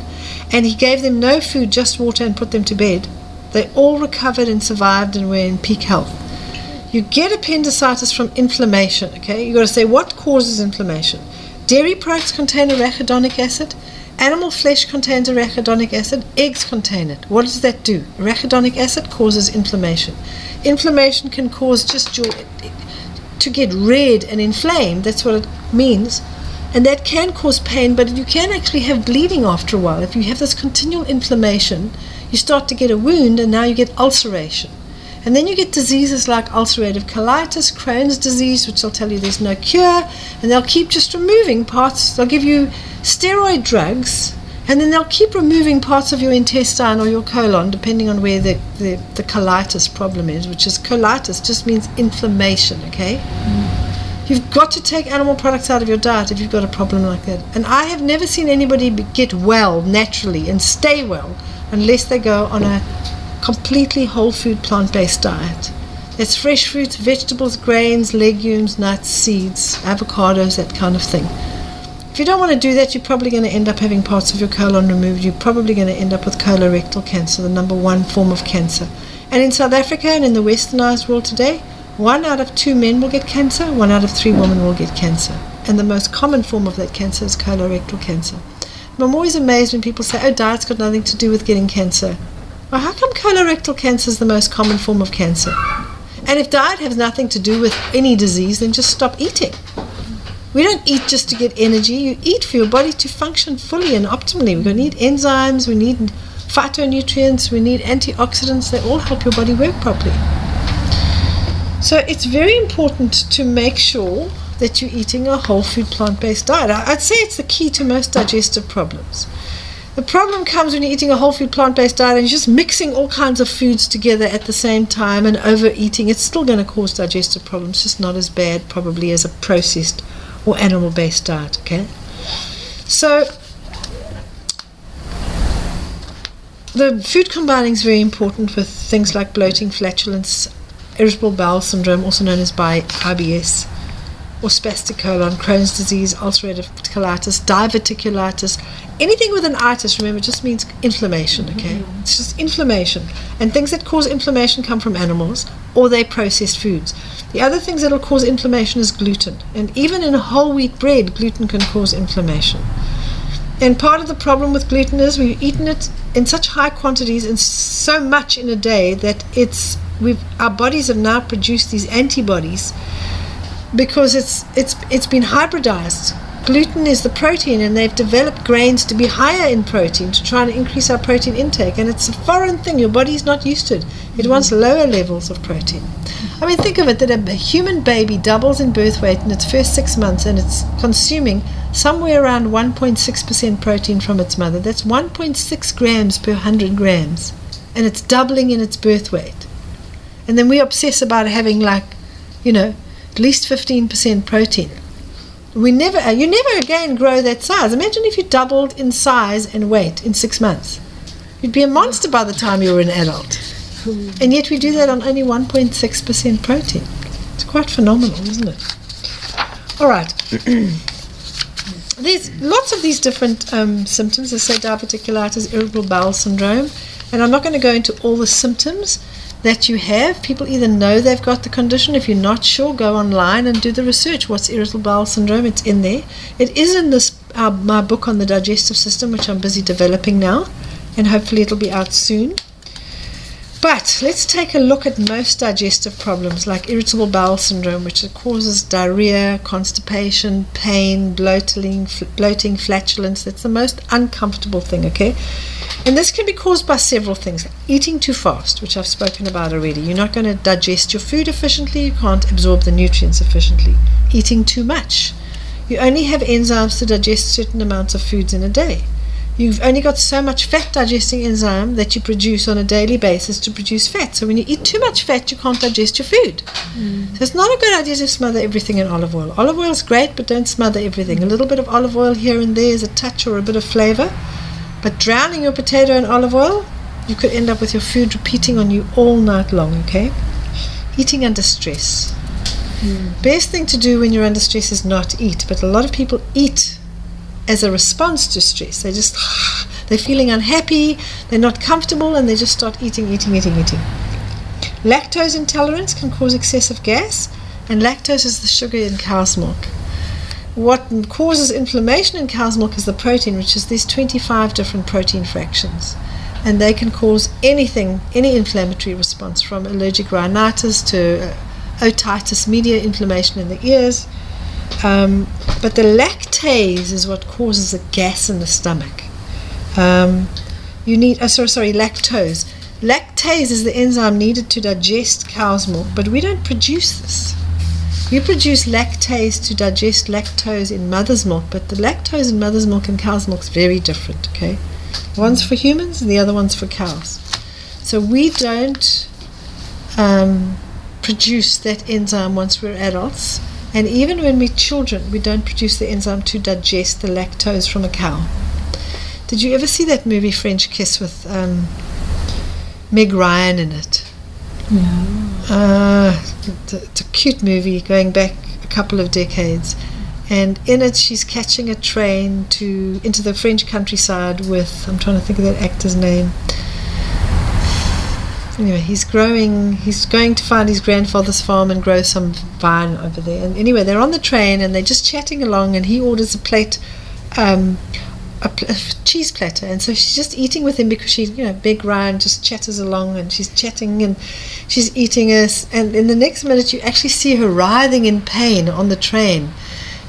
and he gave them no food, just water, and put them to bed, they all recovered and survived and were in peak health. You get appendicitis from inflammation, okay? You've got to say what causes inflammation. Dairy products contain arachidonic acid. Animal flesh contains arachidonic acid. Eggs contain it. What does that do? Arachidonic acid causes inflammation. Inflammation can cause just your to get red and inflamed. That's what it means. And that can cause pain, but you can actually have bleeding after a while. If you have this continual inflammation, you start to get a wound and now you get ulceration. And then you get diseases like ulcerative colitis, Crohn's disease, which they'll tell you there's no cure, and they'll keep just removing parts. They'll give you steroid drugs, and then they'll keep removing parts of your intestine or your colon, depending on where the, the, the colitis problem is, which is colitis just means inflammation, okay? Mm. You've got to take animal products out of your diet if you've got a problem like that. And I have never seen anybody get well naturally and stay well unless they go on a completely whole food plant based diet. It's fresh fruits, vegetables, grains, legumes, nuts, seeds, avocados, that kind of thing. If you don't want to do that, you're probably going to end up having parts of your colon removed. You're probably going to end up with colorectal cancer, the number one form of cancer. And in South Africa and in the westernized world today, one out of two men will get cancer, one out of three women will get cancer. And the most common form of that cancer is colorectal cancer. I'm always amazed when people say, oh, diet's got nothing to do with getting cancer. Well, how come colorectal cancer is the most common form of cancer? And if diet has nothing to do with any disease, then just stop eating. We don't eat just to get energy. You eat for your body to function fully and optimally. We're going to need enzymes, we need phytonutrients, we need antioxidants. They all help your body work properly. So it's very important to make sure that you're eating a whole food plant based diet. I'd say it's the key to most digestive problems. The problem comes when you're eating a whole food plant based diet and you're just mixing all kinds of foods together at the same time and overeating. It's still going to cause digestive problems, just not as bad probably as a processed or animal based diet, okay? So, the food combining is very important with things like bloating, flatulence, irritable bowel syndrome, also known as IBS or spastic colon, Crohn's disease, ulcerative colitis, diverticulitis, anything with an itis, remember, just means inflammation, okay? Mm-hmm. It's just inflammation. And things that cause inflammation come from animals or they processed foods. The other things that will cause inflammation is gluten. And even in whole wheat bread, gluten can cause inflammation. And part of the problem with gluten is we've eaten it in such high quantities and so much in a day that it's we've our bodies have now produced these antibodies because it's it's it's been hybridized. Gluten is the protein, and they've developed grains to be higher in protein to try and increase our protein intake. And it's a foreign thing; your body's not used to it. It wants lower levels of protein. I mean, think of it: that a human baby doubles in birth weight in its first six months, and it's consuming somewhere around 1.6% protein from its mother. That's 1.6 grams per 100 grams, and it's doubling in its birth weight. And then we obsess about having like, you know, at least 15% protein. We never, uh, you never again grow that size. Imagine if you doubled in size and weight in six months. You'd be a monster by the time you were an adult. And yet we do that on only 1.6% protein. It's quite phenomenal, isn't it? All right. There's lots of these different um, symptoms. I say diverticulitis, irritable bowel syndrome, and I'm not going to go into all the symptoms that you have. People either know they've got the condition. If you're not sure, go online and do the research. What's irritable bowel syndrome? It's in there. It is in this our, my book on the digestive system, which I'm busy developing now, and hopefully it'll be out soon. But let's take a look at most digestive problems like irritable bowel syndrome, which causes diarrhea, constipation, pain, bloating, fl- bloating, flatulence. That's the most uncomfortable thing, okay? And this can be caused by several things. Eating too fast, which I've spoken about already. You're not going to digest your food efficiently, you can't absorb the nutrients efficiently. Eating too much. You only have enzymes to digest certain amounts of foods in a day. You've only got so much fat digesting enzyme that you produce on a daily basis to produce fat. So when you eat too much fat, you can't digest your food. Mm. So it's not a good idea to smother everything in olive oil. Olive oil is great, but don't smother everything. A little bit of olive oil here and there is a touch or a bit of flavor. But drowning your potato in olive oil, you could end up with your food repeating on you all night long, okay? Eating under stress. Mm. Best thing to do when you're under stress is not eat, but a lot of people eat as a response to stress. They just they're feeling unhappy, they're not comfortable, and they just start eating, eating, eating, eating. Lactose intolerance can cause excessive gas, and lactose is the sugar in cow's milk. What causes inflammation in cow's milk is the protein, which is these 25 different protein fractions. And they can cause anything, any inflammatory response, from allergic rhinitis to uh, otitis media, inflammation in the ears, um, but the lactase is what causes the gas in the stomach. Um, you need, oh, sorry, sorry, lactose. Lactase is the enzyme needed to digest cow's milk, but we don't produce this. You produce lactase to digest lactose in mother's milk, but the lactose in mother's milk and cow's milk is very different, okay? One's for humans and the other one's for cows. So we don't um, produce that enzyme once we're adults. And even when we're children, we don't produce the enzyme to digest the lactose from a cow. Did you ever see that movie French Kiss with um, Meg Ryan in it? No. Uh, it's, a, it's a cute movie going back a couple of decades. And in it, she's catching a train to into the French countryside with I'm trying to think of that actor's name. Anyway, he's growing. He's going to find his grandfather's farm and grow some vine over there. And anyway, they're on the train and they're just chatting along. And he orders a plate, um, a, pl- a cheese platter. And so she's just eating with him because she, you know, Meg Ryan just chatters along and she's chatting and she's eating us. And in the next minute, you actually see her writhing in pain on the train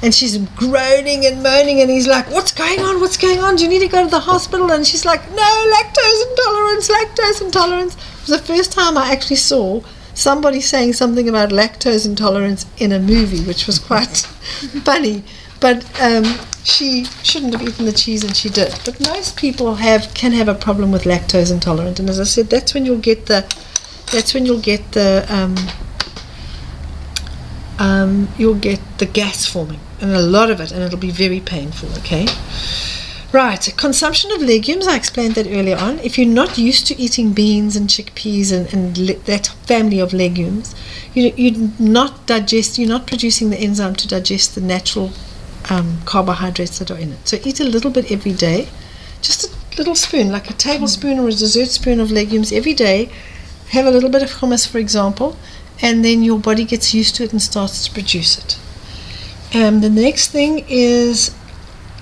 and she's groaning and moaning and he's like what's going on what's going on do you need to go to the hospital and she's like no lactose intolerance lactose intolerance was the first time i actually saw somebody saying something about lactose intolerance in a movie which was quite funny but um, she shouldn't have eaten the cheese and she did but most people have can have a problem with lactose intolerant and as i said that's when you'll get the that's when you'll get the um, um, you'll get the gas forming and a lot of it, and it'll be very painful. Okay. Right, consumption of legumes, I explained that earlier on. If you're not used to eating beans and chickpeas and, and le- that family of legumes, you, you're not digest, you're not producing the enzyme to digest the natural um, carbohydrates that are in it. So eat a little bit every day, just a little spoon, like a tablespoon or a dessert spoon of legumes every day. Have a little bit of hummus, for example, and then your body gets used to it and starts to produce it. Um, the next thing is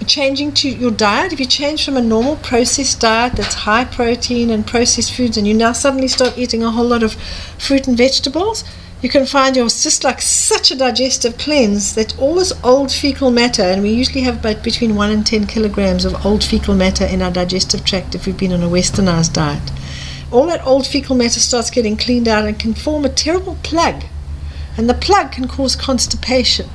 changing to your diet. If you change from a normal processed diet that's high protein and processed foods, and you now suddenly start eating a whole lot of fruit and vegetables, you can find you're just like such a digestive cleanse that all this old fecal matter, and we usually have about between 1 and 10 kilograms of old fecal matter in our digestive tract if we've been on a westernized diet. All that old fecal matter starts getting cleaned out and can form a terrible plug. And the plug can cause constipation.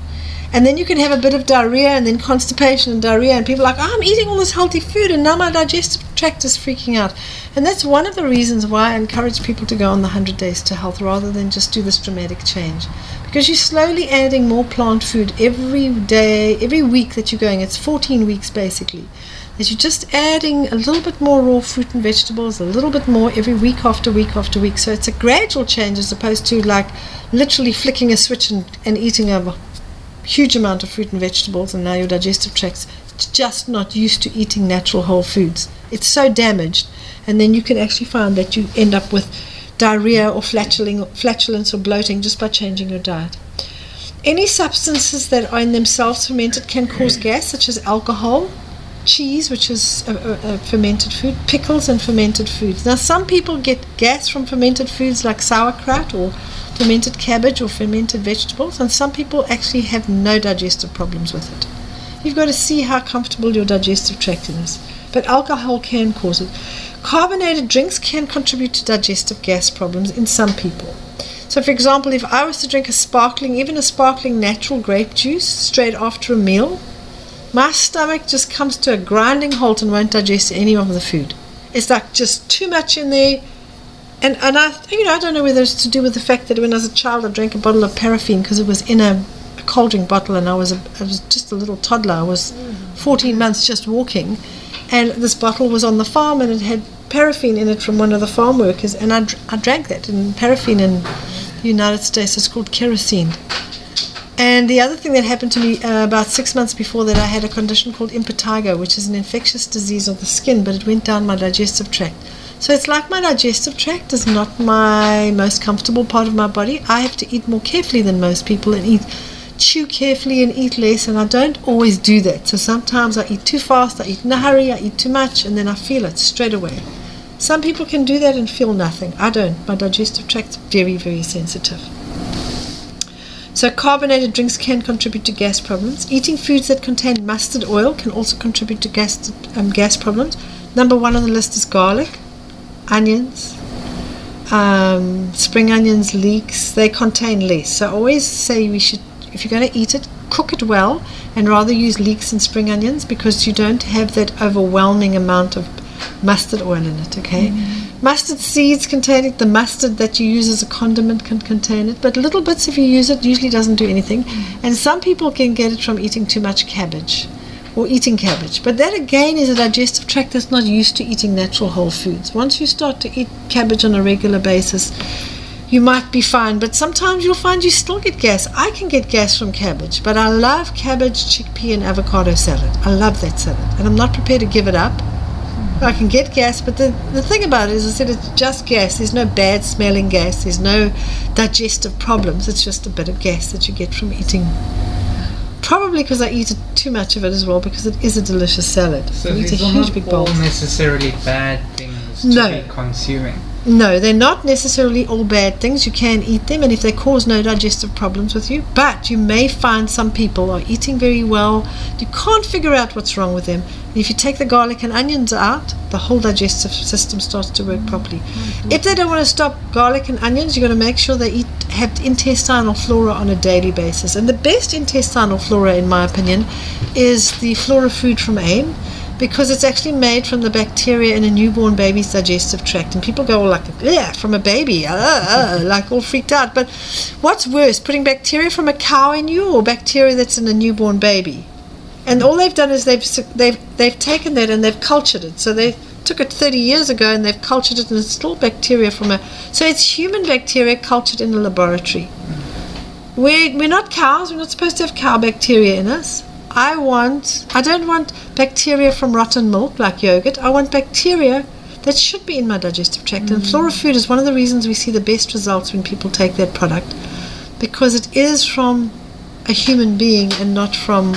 And then you can have a bit of diarrhea and then constipation and diarrhea, and people are like, oh, I'm eating all this healthy food, and now my digestive tract is freaking out. And that's one of the reasons why I encourage people to go on the 100 Days to Health rather than just do this dramatic change. Because you're slowly adding more plant food every day, every week that you're going. It's 14 weeks basically. That you're just adding a little bit more raw fruit and vegetables, a little bit more every week after week after week. So it's a gradual change as opposed to like literally flicking a switch and, and eating a huge amount of fruit and vegetables, and now your digestive tract's just not used to eating natural whole foods. It's so damaged, and then you can actually find that you end up with diarrhea or flatulence or bloating just by changing your diet. Any substances that are in themselves fermented can cause gas, such as alcohol, cheese, which is a, a, a fermented food, pickles, and fermented foods. Now, some people get gas from fermented foods like sauerkraut or fermented cabbage or fermented vegetables, and some people actually have no digestive problems with it. You've got to see how comfortable your digestive tract is. But alcohol can cause it. Carbonated drinks can contribute to digestive gas problems in some people. So, for example, if I was to drink a sparkling, even a sparkling natural grape juice straight after a meal, my stomach just comes to a grinding halt and won't digest any of the food. It's like just too much in there. And, and I, you know, I don't know whether it's to do with the fact that when I was a child I drank a bottle of paraffin because it was in a, a cold drink bottle and I was, a, I was just a little toddler. I was 14 months just walking and this bottle was on the farm and it had paraffin in it from one of the farm workers and I, I drank that and paraffin in the United States is called kerosene and the other thing that happened to me uh, about six months before that I had a condition called impetigo which is an infectious disease of the skin but it went down my digestive tract so it's like my digestive tract is not my most comfortable part of my body I have to eat more carefully than most people and eat chew carefully and eat less, and I don't always do that. So sometimes I eat too fast, I eat in a hurry, I eat too much, and then I feel it straight away. Some people can do that and feel nothing. I don't. My digestive tract's very, very sensitive. So carbonated drinks can contribute to gas problems. Eating foods that contain mustard oil can also contribute to gas um, gas problems. Number one on the list is garlic, onions, um, spring onions, leeks. They contain less. So I always say we should if you're going to eat it, cook it well and rather use leeks and spring onions because you don't have that overwhelming amount of mustard oil in it, okay? Mm. Mustard seeds contain it, the mustard that you use as a condiment can contain it, but little bits if you use it usually doesn't do anything. Mm. And some people can get it from eating too much cabbage or eating cabbage. But that again is a digestive tract that's not used to eating natural whole foods. Once you start to eat cabbage on a regular basis, you might be fine, but sometimes you'll find you still get gas. I can get gas from cabbage, but I love cabbage, chickpea, and avocado salad. I love that salad, and I'm not prepared to give it up. I can get gas, but the, the thing about it is, I said it's just gas. There's no bad smelling gas, there's no digestive problems. It's just a bit of gas that you get from eating. Probably because I eat too much of it as well, because it is a delicious salad. So I eat a huge not big all bowl. necessarily bad things No. to be consuming. No, they're not necessarily all bad things. You can eat them, and if they cause no digestive problems with you, but you may find some people are eating very well. You can't figure out what's wrong with them. And if you take the garlic and onions out, the whole digestive system starts to work properly. Mm-hmm. If they don't want to stop garlic and onions, you've got to make sure they eat have intestinal flora on a daily basis. And the best intestinal flora, in my opinion, is the flora food from AIM because it's actually made from the bacteria in a newborn baby's digestive tract. And people go all like, yeah, from a baby, uh, uh, like all freaked out. But what's worse, putting bacteria from a cow in you or bacteria that's in a newborn baby? And all they've done is they've they've they've taken that and they've cultured it. So they took it 30 years ago and they've cultured it and it's still bacteria from a. So it's human bacteria cultured in a laboratory. We're, we're not cows. We're not supposed to have cow bacteria in us. I want, I don't want bacteria from rotten milk like yogurt. I want bacteria that should be in my digestive tract. And mm. Flora Food is one of the reasons we see the best results when people take that product because it is from a human being and not from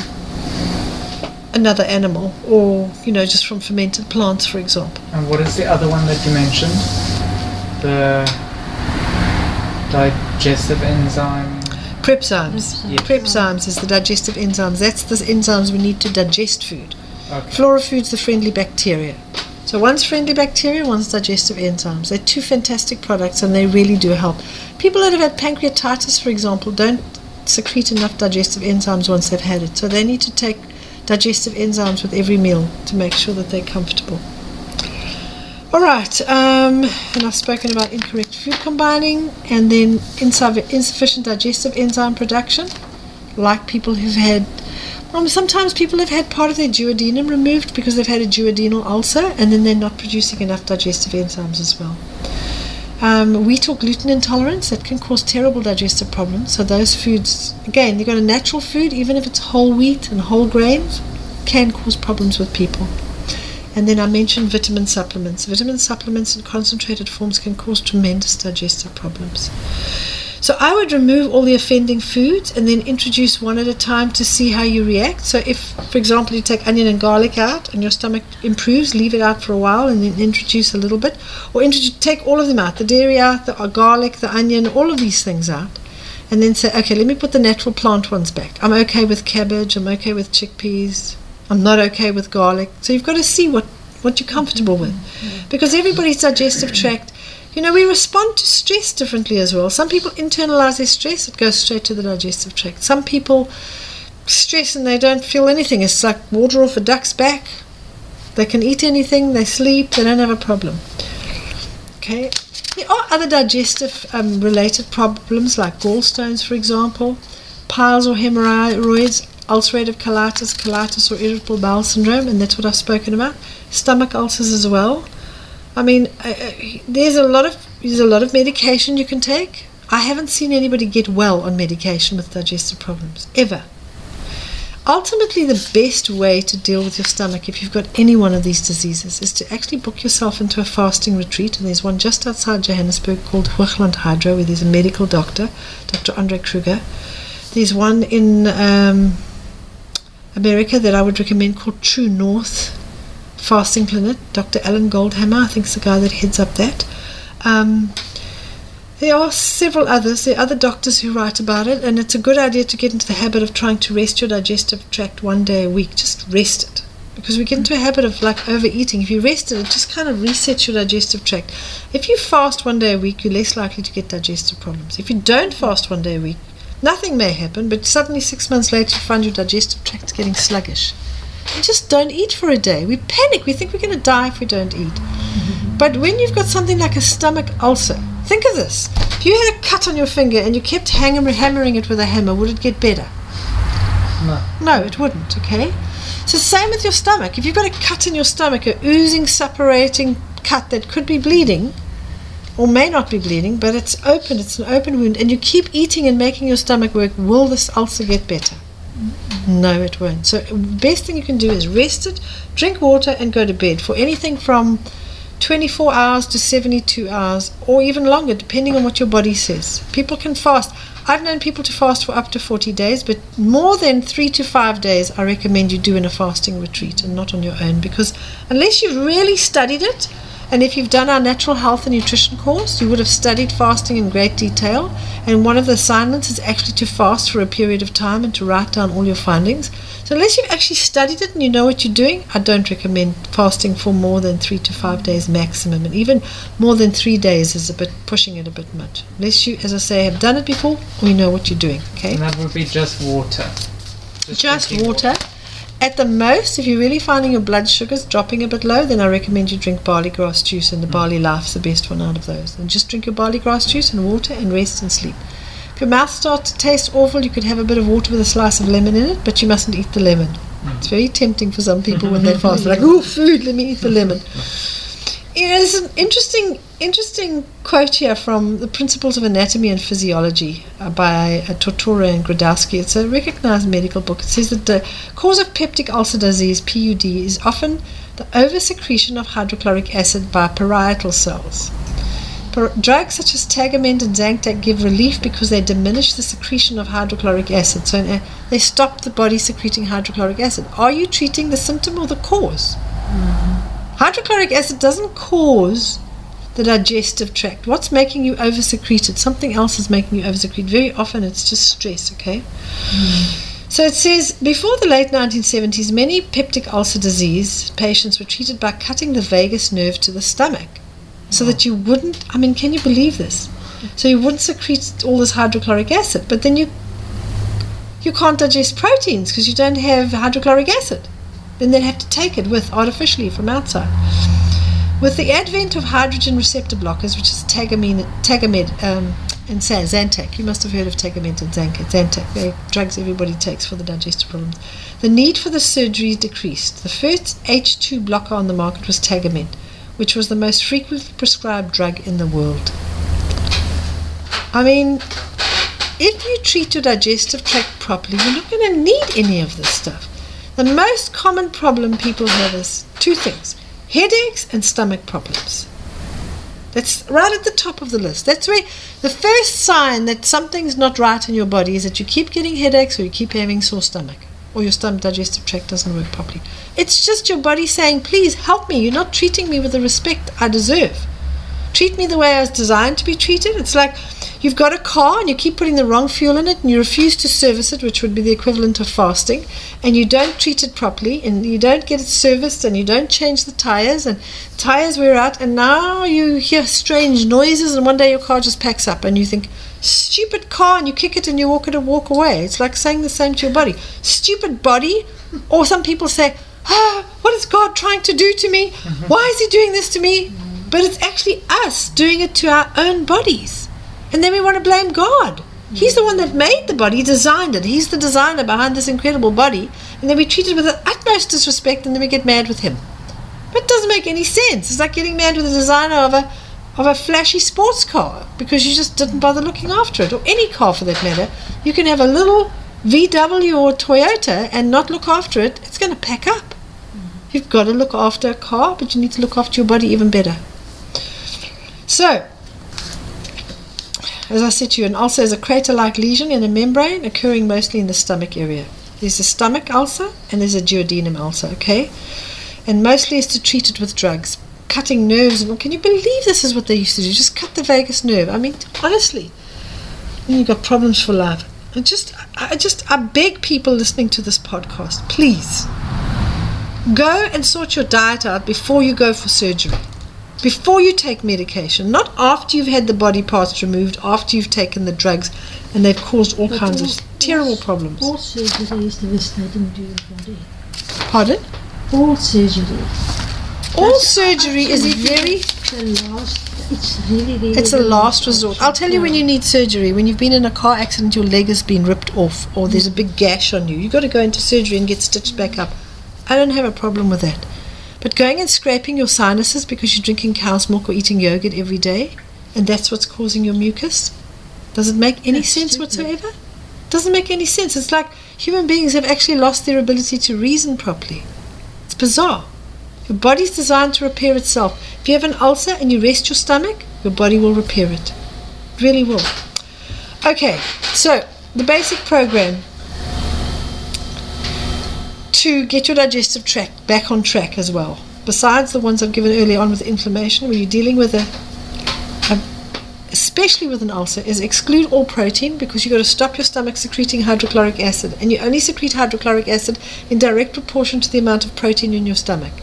another animal or, you know, just from fermented plants, for example. And what is the other one that you mentioned? The digestive enzyme. Prepzymes. Yes. Prepzymes is the digestive enzymes. That's the enzymes we need to digest food. Okay. Flora Food's the friendly bacteria. So one's friendly bacteria, one's digestive enzymes. They're two fantastic products and they really do help. People that have had pancreatitis, for example, don't secrete enough digestive enzymes once they've had it. So they need to take digestive enzymes with every meal to make sure that they're comfortable. All right, um, and I've spoken about incorrect food combining and then insuff- insufficient digestive enzyme production, like people who've had. Um, sometimes people have had part of their duodenum removed because they've had a duodenal ulcer and then they're not producing enough digestive enzymes as well. Um, wheat or gluten intolerance that can cause terrible digestive problems. So those foods, again, you've got a natural food, even if it's whole wheat and whole grains, can cause problems with people. And then I mentioned vitamin supplements. Vitamin supplements in concentrated forms can cause tremendous digestive problems. So I would remove all the offending foods and then introduce one at a time to see how you react. So if, for example, you take onion and garlic out and your stomach improves, leave it out for a while and then introduce a little bit, or introduce, take all of them out, the dairy out, the uh, garlic, the onion, all of these things out, and then say, okay, let me put the natural plant ones back. I'm okay with cabbage. I'm okay with chickpeas. I'm not okay with garlic. So you've got to see what what you're comfortable with, because everybody's digestive tract you know, we respond to stress differently as well. Some people internalize their stress, it goes straight to the digestive tract. Some people stress and they don't feel anything. It's like water off a duck's back. They can eat anything, they sleep, they don't have a problem. Okay. There are other digestive um, related problems like gallstones, for example, piles or hemorrhoids, ulcerative colitis, colitis or irritable bowel syndrome, and that's what I've spoken about. Stomach ulcers as well. I mean, uh, uh, there's a lot of there's a lot of medication you can take. I haven't seen anybody get well on medication with digestive problems ever. Ultimately, the best way to deal with your stomach if you've got any one of these diseases is to actually book yourself into a fasting retreat. And there's one just outside Johannesburg called Hoogland Hydro, where there's a medical doctor, Dr. Andre Kruger. There's one in um, America that I would recommend called True North fasting clinic. Dr. Alan Goldhamer, I think, is the guy that heads up that. Um, there are several others. There are other doctors who write about it, and it's a good idea to get into the habit of trying to rest your digestive tract one day a week. Just rest it. Because we get into a habit of like overeating. If you rest it, it just kind of resets your digestive tract. If you fast one day a week, you're less likely to get digestive problems. If you don't fast one day a week, nothing may happen, but suddenly six months later, you find your digestive tract getting sluggish just don't eat for a day. We panic. We think we're going to die if we don't eat. But when you've got something like a stomach ulcer, think of this. If you had a cut on your finger and you kept hammering it with a hammer, would it get better? No. No, it wouldn't, okay? So same with your stomach. If you've got a cut in your stomach, a oozing, separating cut that could be bleeding, or may not be bleeding, but it's open, it's an open wound, and you keep eating and making your stomach work, will this ulcer get better? No, it won't. So, best thing you can do is rest it, drink water, and go to bed for anything from 24 hours to 72 hours, or even longer, depending on what your body says. People can fast. I've known people to fast for up to 40 days, but more than three to five days, I recommend you do in a fasting retreat and not on your own because unless you've really studied it, and if you've done our natural health and nutrition course, you would have studied fasting in great detail. And one of the assignments is actually to fast for a period of time and to write down all your findings. So, unless you've actually studied it and you know what you're doing, I don't recommend fasting for more than three to five days maximum. And even more than three days is a bit pushing it a bit much. Unless you, as I say, have done it before or you know what you're doing. Okay? And that would be just water. Just, just water. At the most, if you're really finding your blood sugars dropping a bit low, then I recommend you drink barley grass juice, and the mm. BarleyLife's the best one out of those. And just drink your barley grass juice and water and rest and sleep. If your mouth starts to taste awful, you could have a bit of water with a slice of lemon in it, but you mustn't eat the lemon. It's mm. very tempting for some people when they fast. They're like, oh, food, let me eat the lemon. Know, there's an interesting, interesting quote here from the Principles of Anatomy and Physiology uh, by uh, Tortora and Grabowski. It's a recognized medical book. It says that the cause of peptic ulcer disease (PUD) is often the oversecretion of hydrochloric acid by parietal cells. Drugs such as Tagamet and Zantac give relief because they diminish the secretion of hydrochloric acid. So uh, they stop the body secreting hydrochloric acid. Are you treating the symptom or the because mm-hmm. Hydrochloric acid doesn't cause the digestive tract. What's making you oversecreted? Something else is making you oversecrete. Very often it's just stress, okay? Mm. So it says before the late 1970s, many peptic ulcer disease patients were treated by cutting the vagus nerve to the stomach so that you wouldn't, I mean, can you believe this? So you wouldn't secrete all this hydrochloric acid, but then you you can't digest proteins because you don't have hydrochloric acid then they'd have to take it with artificially from outside. With the advent of hydrogen receptor blockers, which is Tagamet um, and Zantac, you must have heard of Tagamet and Zantac, they're drugs everybody takes for the digestive problems. The need for the surgery decreased. The first H2 blocker on the market was Tagamet, which was the most frequently prescribed drug in the world. I mean, if you treat your digestive tract properly, you're not going to need any of this stuff. The most common problem people have is two things headaches and stomach problems. That's right at the top of the list. That's where the first sign that something's not right in your body is that you keep getting headaches or you keep having sore stomach or your stomach digestive tract doesn't work properly. It's just your body saying, please help me. You're not treating me with the respect I deserve. Treat me the way I was designed to be treated. It's like you've got a car and you keep putting the wrong fuel in it and you refuse to service it, which would be the equivalent of fasting, and you don't treat it properly and you don't get it serviced and you don't change the tires and tires wear out and now you hear strange noises and one day your car just packs up and you think, stupid car and you kick it and you walk it and walk away. It's like saying the same to your body. Stupid body. Or some people say, ah, what is God trying to do to me? Why is he doing this to me? But it's actually us doing it to our own bodies. And then we want to blame God. He's the one that made the body, designed it. He's the designer behind this incredible body. And then we treat it with the utmost disrespect and then we get mad with him. But it doesn't make any sense. It's like getting mad with the designer of a of a flashy sports car because you just didn't bother looking after it, or any car for that matter. You can have a little VW or Toyota and not look after it, it's going to pack up. You've got to look after a car, but you need to look after your body even better. So, as I said to you, an ulcer is a crater like lesion in a membrane occurring mostly in the stomach area. There's a stomach ulcer and there's a duodenum ulcer, okay? And mostly is to treat it with drugs. Cutting nerves. Can you believe this is what they used to do? Just cut the vagus nerve. I mean, honestly, you've got problems for life. I just, I just, I beg people listening to this podcast, please go and sort your diet out before you go for surgery before you take medication, not after you've had the body parts removed, after you've taken the drugs, and they've caused all But kinds all- of terrible all- problems. All surgery is devastating to your body. Pardon? All surgery. All That's surgery is absolutely very. The last, it's really, really. It's a last resort. I'll tell you when you need surgery. When you've been in a car accident, your leg has been ripped off, or there's a big gash on you. You've got to go into surgery and get stitched back up. I don't have a problem with that. But going and scraping your sinuses because you're drinking cow's milk or eating yogurt every day, and that's what's causing your mucus, does it make any That's sense stupid. whatsoever? Doesn't make any sense. It's like human beings have actually lost their ability to reason properly. It's bizarre. Your body's designed to repair itself. If you have an ulcer and you rest your stomach, your body will repair it. It really will. Okay, so the basic program to get your digestive tract back on track as well. Besides the ones I've given earlier on with inflammation, when you're dealing with a, a especially with an ulcer, is exclude all protein because you've got to stop your stomach secreting hydrochloric acid. And you only secrete hydrochloric acid in direct proportion to the amount of protein in your stomach.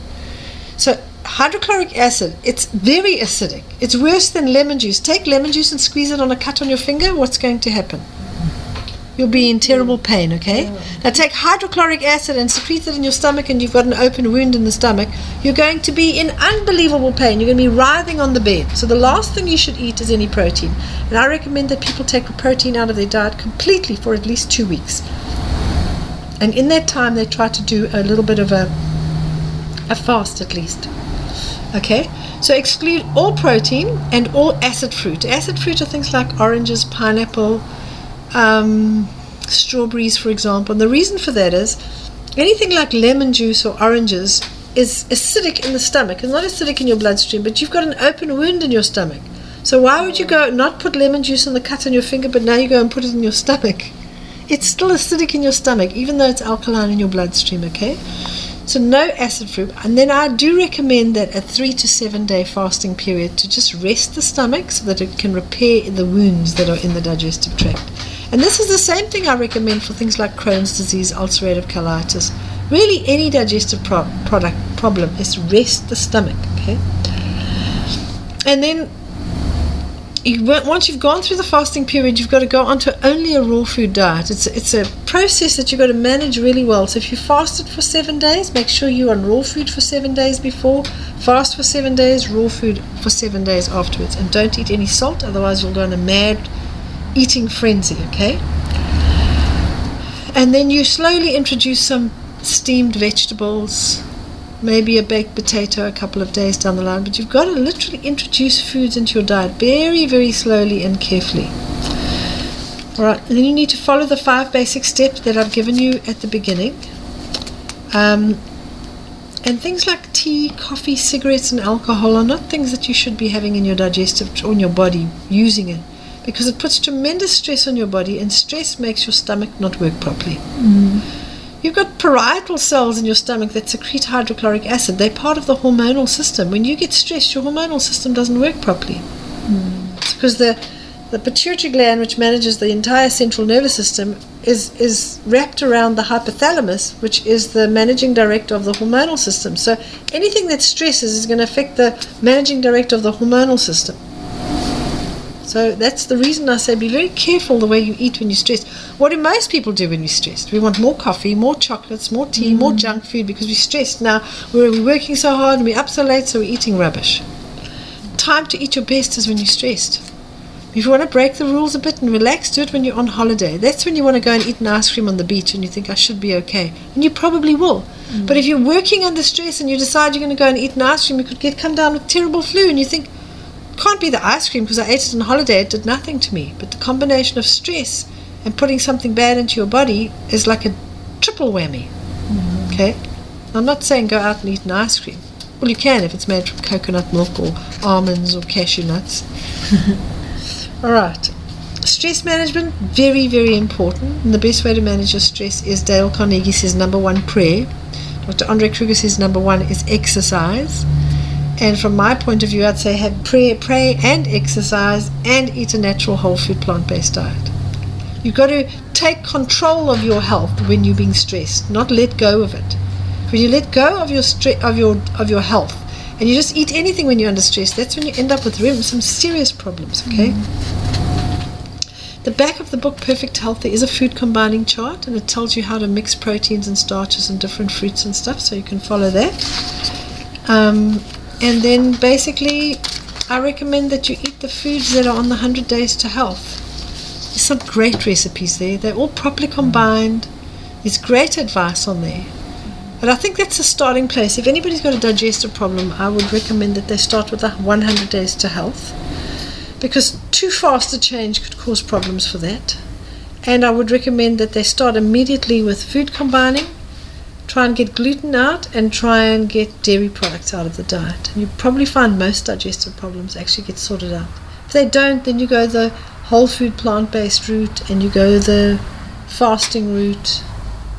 So hydrochloric acid, it's very acidic. It's worse than lemon juice. Take lemon juice and squeeze it on a cut on your finger. What's going to happen? You'll be in terrible pain, okay? Now take hydrochloric acid and secrete it in your stomach and you've got an open wound in the stomach. You're going to be in unbelievable pain. You're going to be writhing on the bed. So the last thing you should eat is any protein. And I recommend that people take the protein out of their diet completely for at least two weeks. And in that time they try to do a little bit of a a fast at least. Okay, so exclude all protein and all acid fruit. Acid fruit are things like oranges, pineapple, um, strawberries, for example. And the reason for that is anything like lemon juice or oranges is acidic in the stomach. It's not acidic in your bloodstream, but you've got an open wound in your stomach. So why would you go not put lemon juice on the cut on your finger, but now you go and put it in your stomach? It's still acidic in your stomach, even though it's alkaline in your bloodstream. Okay. So no acid fruit, and then I do recommend that a three to seven day fasting period to just rest the stomach so that it can repair the wounds that are in the digestive tract. And this is the same thing I recommend for things like Crohn's disease, ulcerative colitis. Really, any digestive pro- product problem is rest the stomach. Okay, and then you, once you've gone through the fasting period, you've got to go onto only a raw food diet. It's it's a process that you've got to manage really well. So if you fasted for seven days, make sure you're on raw food for seven days before, fast for seven days, raw food for seven days afterwards, and don't eat any salt. Otherwise, you'll go on a mad eating frenzy. Okay. And then you slowly introduce some steamed vegetables, maybe a baked potato a couple of days down the line, but you've got to literally introduce foods into your diet very, very slowly and carefully. All right, then you need to follow the five basic steps that I've given you at the beginning. Um, And things like tea, coffee, cigarettes, and alcohol are not things that you should be having in your digestive on your body using it because it puts tremendous stress on your body, and stress makes your stomach not work properly. Mm. You've got parietal cells in your stomach that secrete hydrochloric acid. They're part of the hormonal system. When you get stressed, your hormonal system doesn't work properly. It's because the the pituitary gland, which manages the entire central nervous system, is is wrapped around the hypothalamus, which is the managing director of the hormonal system. So anything that stresses is going to affect the managing director of the hormonal system. So that's the reason I say be very careful the way you eat when you're stressed. What do most people do when we're stressed? We want more coffee, more chocolates, more tea, more mm. junk food because we're stressed. Now we're, we're working so hard and we're up so late, so we're eating rubbish. Time to eat your best is when you're stressed. If you want to break the rules a bit and relax, do it when you're on holiday. That's when you want to go and eat an ice cream on the beach and you think, I should be okay. And you probably will. Mm. But if you're working under stress and you decide you're going to go and eat an ice cream, you could get come down with terrible flu and you think, can't be the ice cream because I ate it on holiday, it did nothing to me. But the combination of stress and putting something bad into your body is like a triple whammy. Okay? I'm not saying go out and eat an ice cream. Well, you can if it's made from coconut milk or almonds or cashew nuts. All right. Stress management, very, very important. And the best way to manage your stress is Dale Carnegie says number one, prayer. Dr. Andre Kruger says number one is exercise. And from my point of view, I'd say have prayer, pray and exercise and eat a natural whole food plant based diet. You've got to take control of your health when you're being stressed, not let go of it. When you let go of your stre- of your of your health and you just eat anything when you're under stress, that's when you end up with real- some serious problems, okay? The back of the book Perfect Health there is a food combining chart and it tells you how to mix proteins and starches and different fruits and stuff so you can follow that. Um, and then basically, I recommend that you eat the foods that are on the 100 Days to Health. There's some great recipes there. They're all properly combined. There's great advice on there. But I think that's a starting place. If anybody's got a digestive problem, I would recommend that they start with the 100 Days to Health because too fast a change could cause problems for that. And I would recommend that they start immediately with food combining try and get gluten out and try and get dairy products out of the diet. And you probably find most digestive problems actually get sorted out. If they don't, then you go the whole food plant based route and you go the fasting route.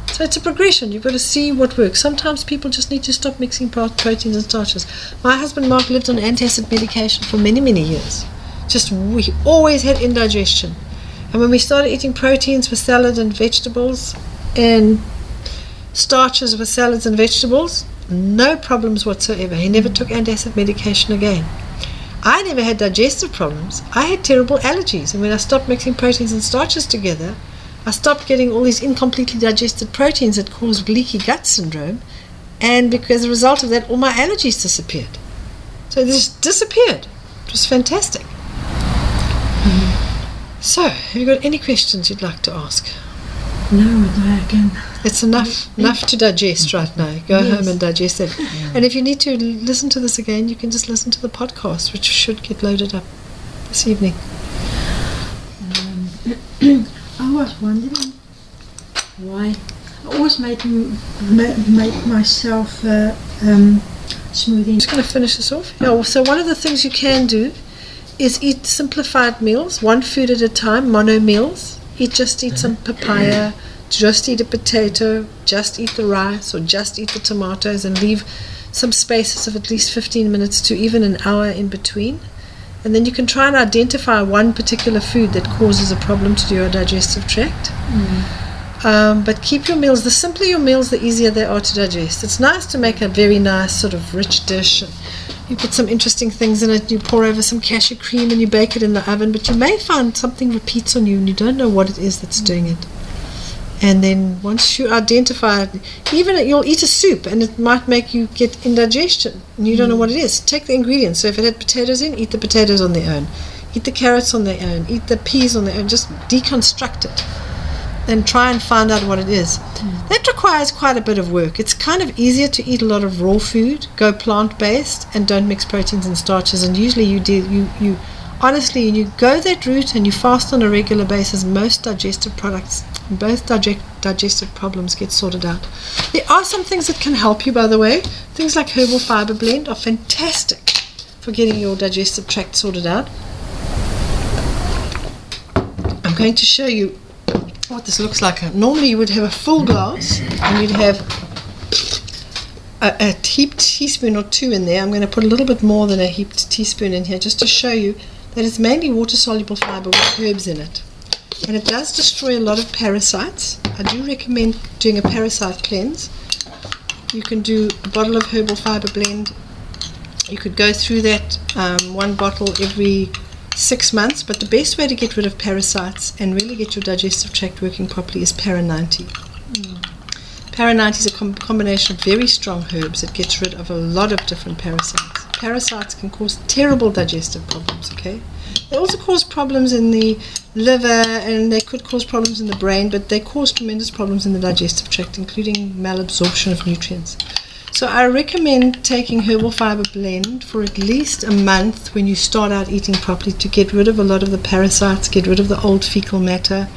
So it's a progression. You've got to see what works. Sometimes people just need to stop mixing proteins and starches. My husband Mark lived on antacid medication for many, many years. Just we always had indigestion. And when we started eating proteins with salad and vegetables and starches with salads and vegetables, no problems whatsoever. He never took antacid medication again. I never had digestive problems. I had terrible allergies, and when I stopped mixing proteins and starches together, I stopped getting all these incompletely digested proteins that cause leaky gut syndrome, and because as a result of that, all my allergies disappeared. So they just disappeared. It was fantastic. Mm-hmm. So, have you got any questions you'd like to ask? No, no, again. It's enough enough to digest right now. Go Yes. home and digest it. And if you need to listen to this again, you can just listen to the podcast, which should get loaded up this evening. I was wondering why I always make make myself uh, um, smoothie. I'm just going to finish this off. Yeah, so one of the things you can do is eat simplified meals, one food at a time, mono meals. Eat just eat some papaya, just eat a potato, just eat the rice, or just eat the tomatoes, and leave some spaces of at least 15 minutes to even an hour in between. And then you can try and identify one particular food that causes a problem to your digestive tract. Um, but keep your meals, the simpler your meals, the easier they are to digest. It's nice to make a very nice sort of rich dish. You put some interesting things in it, you pour over some cashew cream and you bake it in the oven, but you may find something repeats on you and you don't know what it is that's doing it. And then once you identify it, even you'll eat a soup and it might make you get indigestion and you don't know hmm. what it is. Take the ingredients. So if it had potatoes in, eat the potatoes on their own. Eat the carrots on their own. Eat the peas on their own. Just deconstruct it and try and find out what it is. That requires quite a bit of work. It's kind of easier to eat a lot of raw food, go plant based, and don't mix proteins and starches. And usually, you do you you honestly you go that route and you fast on a regular basis. Most digestive products, both digest, digestive problems get sorted out. There are some things that can help you, by the way. Things like herbal fiber blend are fantastic for getting your digestive tract sorted out. I'm going to show you what this looks like. Normally, you would have a full glass and you'd have a, a heaped teaspoon or two in there. I'm going to put a little bit more than a heaped teaspoon in here just to show you that it's mainly water soluble fiber with herbs in it. And it does destroy a lot of parasites. I do recommend doing a parasite cleanse. You can do a bottle of herbal fiber blend. You could go through that um, one bottle every six months, but the best way to get rid of parasites and really get your digestive tract working properly is Para 90. Mm. Para 90 is a com- combination of very strong herbs that gets rid of a lot of different parasites. Parasites can cause terrible digestive problems, okay? They also cause problems in the liver and they could cause problems in the brain, but they cause tremendous problems in the digestive tract, including malabsorption of nutrients. So I recommend taking herbal fiber blend for at least a month when you start out eating properly to get rid of a lot of the parasites, get rid of the old fecal matter,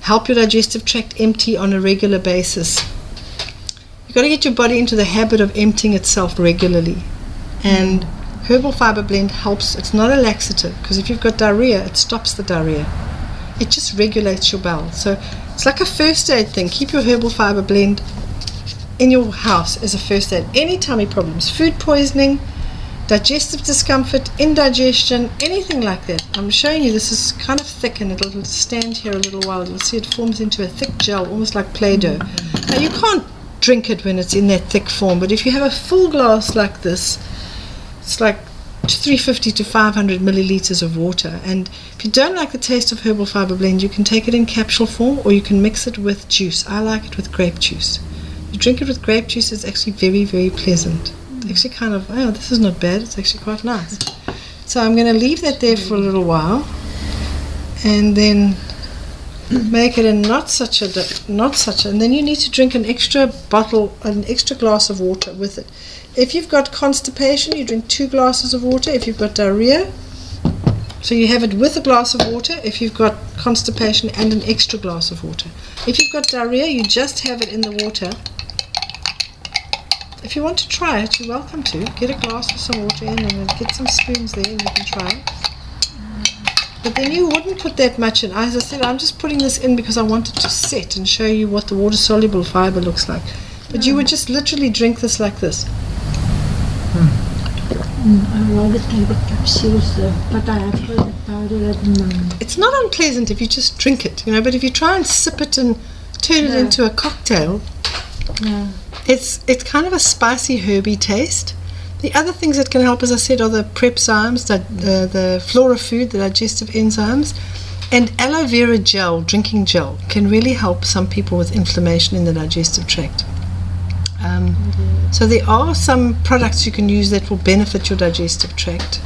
help your digestive tract empty on a regular basis. You've got to get your body into the habit of emptying itself regularly. And herbal fiber blend helps. It's not a laxative because if you've got diarrhea, it stops the diarrhea. It just regulates your bowel. So it's like a first aid thing. Keep your herbal fiber blend in your house as a first aid. Any tummy problems, food poisoning, digestive discomfort, indigestion, anything like that. I'm showing you this is kind of thick and it'll stand here a little while. You'll see it forms into a thick gel, almost like Play Doh. Now, you can't drink it when it's in that thick form, but if you have a full glass like this, it's like 350 to 500 milliliters of water. And if you don't like the taste of herbal fiber blend, you can take it in capsule form or you can mix it with juice. I like it with grape juice. You drink it with grape juice, it's actually very, very pleasant. It's actually kind of, oh, this is not bad. It's actually quite nice. So I'm going to leave that there for a little while and then make it a not such a not such a, and then you need to drink an extra bottle an extra glass of water with it if you've got constipation you drink two glasses of water if you've got diarrhea so you have it with a glass of water if you've got constipation and an extra glass of water if you've got diarrhea you just have it in the water if you want to try it you're welcome to get a glass with some water in and get some spoons there and you can try it but then you wouldn't put that much in. As I said, I'm just putting this in because I wanted to set and show you what the water soluble fiber looks like. But you would just literally drink this like this. Mm, I rather take the capsules but I have heard powder at. It's not unpleasant if you just drink it, you know, but if you try and sip it and turn it into a cocktail, Yeah. It's it's kind of a spicy herby taste. The other things that can help, as I said, are the prepzymes, the, the, the flora food, the digestive enzymes, and aloe vera gel, drinking gel, can really help some people with inflammation in the digestive tract. Um, so there are some products you can use that will benefit your digestive tract.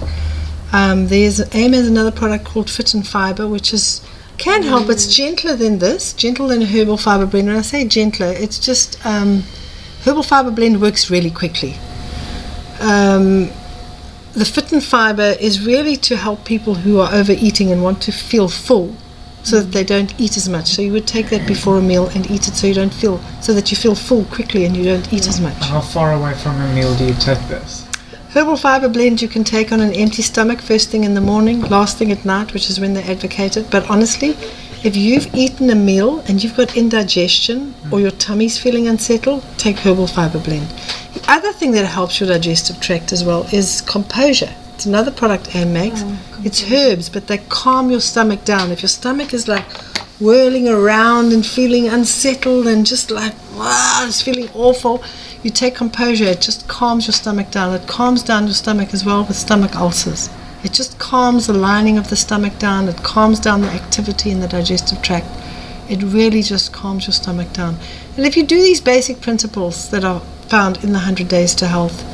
Um, there's AIM has another product called Fit and Fiber, which is can help. It's gentler than this, gentler than a herbal fiber blend. When I say gentler, it's just um, herbal fiber blend works really quickly. Um, the fit and fiber is really to help people who are overeating and want to feel full so that they don't eat as much. So you would take that before a meal and eat it so you don't feel so that you feel full quickly and you don't eat as much. How far away from a meal do you take this? Herbal fiber blend you can take on an empty stomach first thing in the morning, last thing at night, which is when they advocate it. But honestly, if you've eaten a meal and you've got indigestion or your tummy's feeling unsettled, take herbal fiber blend. The other thing that helps your digestive tract as well is composure. It's another product AIM makes. it's herbs, but they calm your stomach down. If your stomach is like whirling around and feeling unsettled and just like, wow, it's feeling awful, you take composure. It just calms your stomach down. It calms down your stomach as well with stomach ulcers. It just calms the lining of the stomach down. It calms down the activity in the digestive tract. It really just calms your stomach down. And if you do these basic principles that are found in the 100 Days to Health,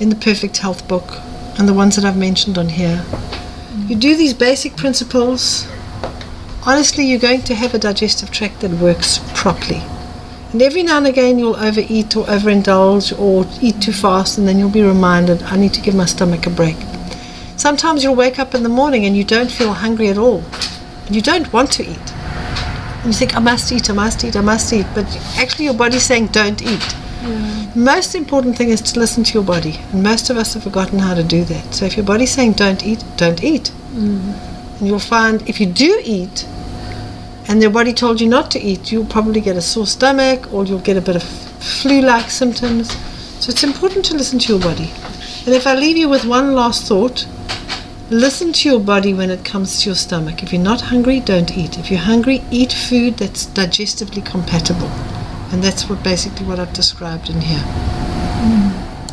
in the Perfect Health book, and the ones that I've mentioned on here, you do these basic principles, honestly, you're going to have a digestive tract that works properly. And every now and again, you'll overeat or overindulge or eat too fast, and then you'll be reminded, I need to give my stomach a break. Sometimes you'll wake up in the morning and you don't feel hungry at all. You don't want to eat. And you think, I must eat, I must eat, I must eat. But actually, your body's saying, don't eat. Most important thing is to listen to your body. And most of us have forgotten how to do that. So if your body's saying, don't eat, don't eat. Mm-hmm. And you'll find if you do eat, and your body told you not to eat, you'll probably get a sore stomach or you'll get a bit of flu like symptoms. So it's important to listen to your body. And if I leave you with one last thought, listen to your body when it comes to your stomach. If you're not hungry, don't eat. If you're hungry, eat food that's digestively compatible. And that's what basically what I've described in here. Mm.